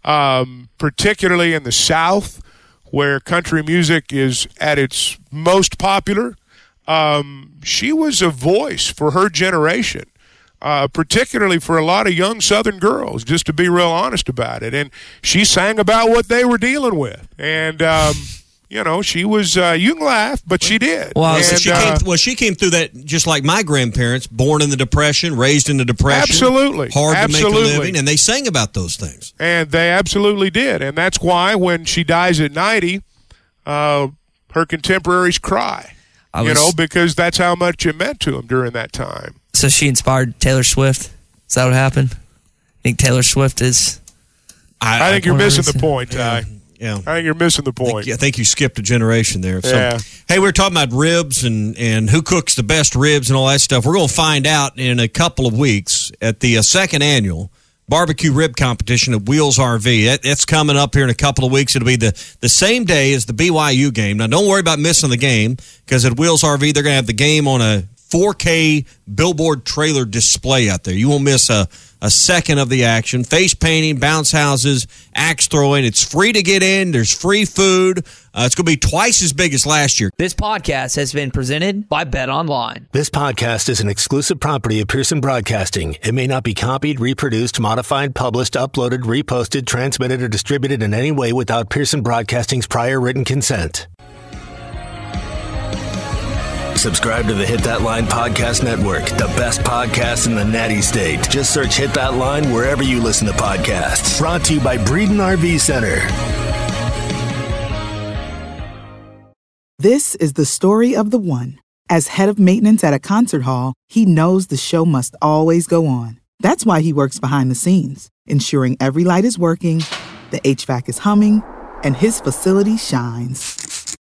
um, particularly in the South, where country music is at its most popular. Um, she was a voice for her generation. Uh, particularly for a lot of young Southern girls, just to be real honest about it. And she sang about what they were dealing with. And, um, you know, she was, uh, you can laugh, but she did. Well, and, she uh, came, well, she came through that just like my grandparents, born in the Depression, raised in the Depression, Absolutely. hard to make a living, and they sang about those things. And they absolutely did. And that's why when she dies at 90, uh, her contemporaries cry. I you was- know, because that's how much it meant to him during that time. so she inspired Taylor Swift. Is that what happened? I think Taylor Swift is. I, think you're missing the point, Ty. Yeah. I think you're missing the point. I think you skipped a generation there. So, Yeah. hey, we are talking about ribs and, and who cooks the best ribs and all that stuff. We're going to find out in a couple of weeks at the uh, second annual barbecue rib competition at Wheels RV. That, that's coming up here in a couple of weeks. It'll be the, the same day as the BYU game. Now, don't worry about missing the game because at Wheels RV, they're going to have the game on a 4K billboard trailer display out there. You won't miss a, a second of the action. Face painting, bounce houses, axe throwing. It's free to get in. There's free food. Uh, it's going to be twice as big as last year. This podcast has been presented by Bet Online. This podcast is an exclusive property of Pearson Broadcasting. It may not be copied, reproduced, modified, published, uploaded, reposted, transmitted, or distributed in any way without Pearson Broadcasting's prior written consent. Subscribe to the Hit That Line Podcast Network, the best podcast in the natty state. Just search Hit That Line wherever you listen to podcasts. Brought to you by Breeden RV Center. This is the story of the one. As head of maintenance at a concert hall, he knows the show must always go on. That's why he works behind the scenes, ensuring every light is working, the HVAC is humming, and his facility shines.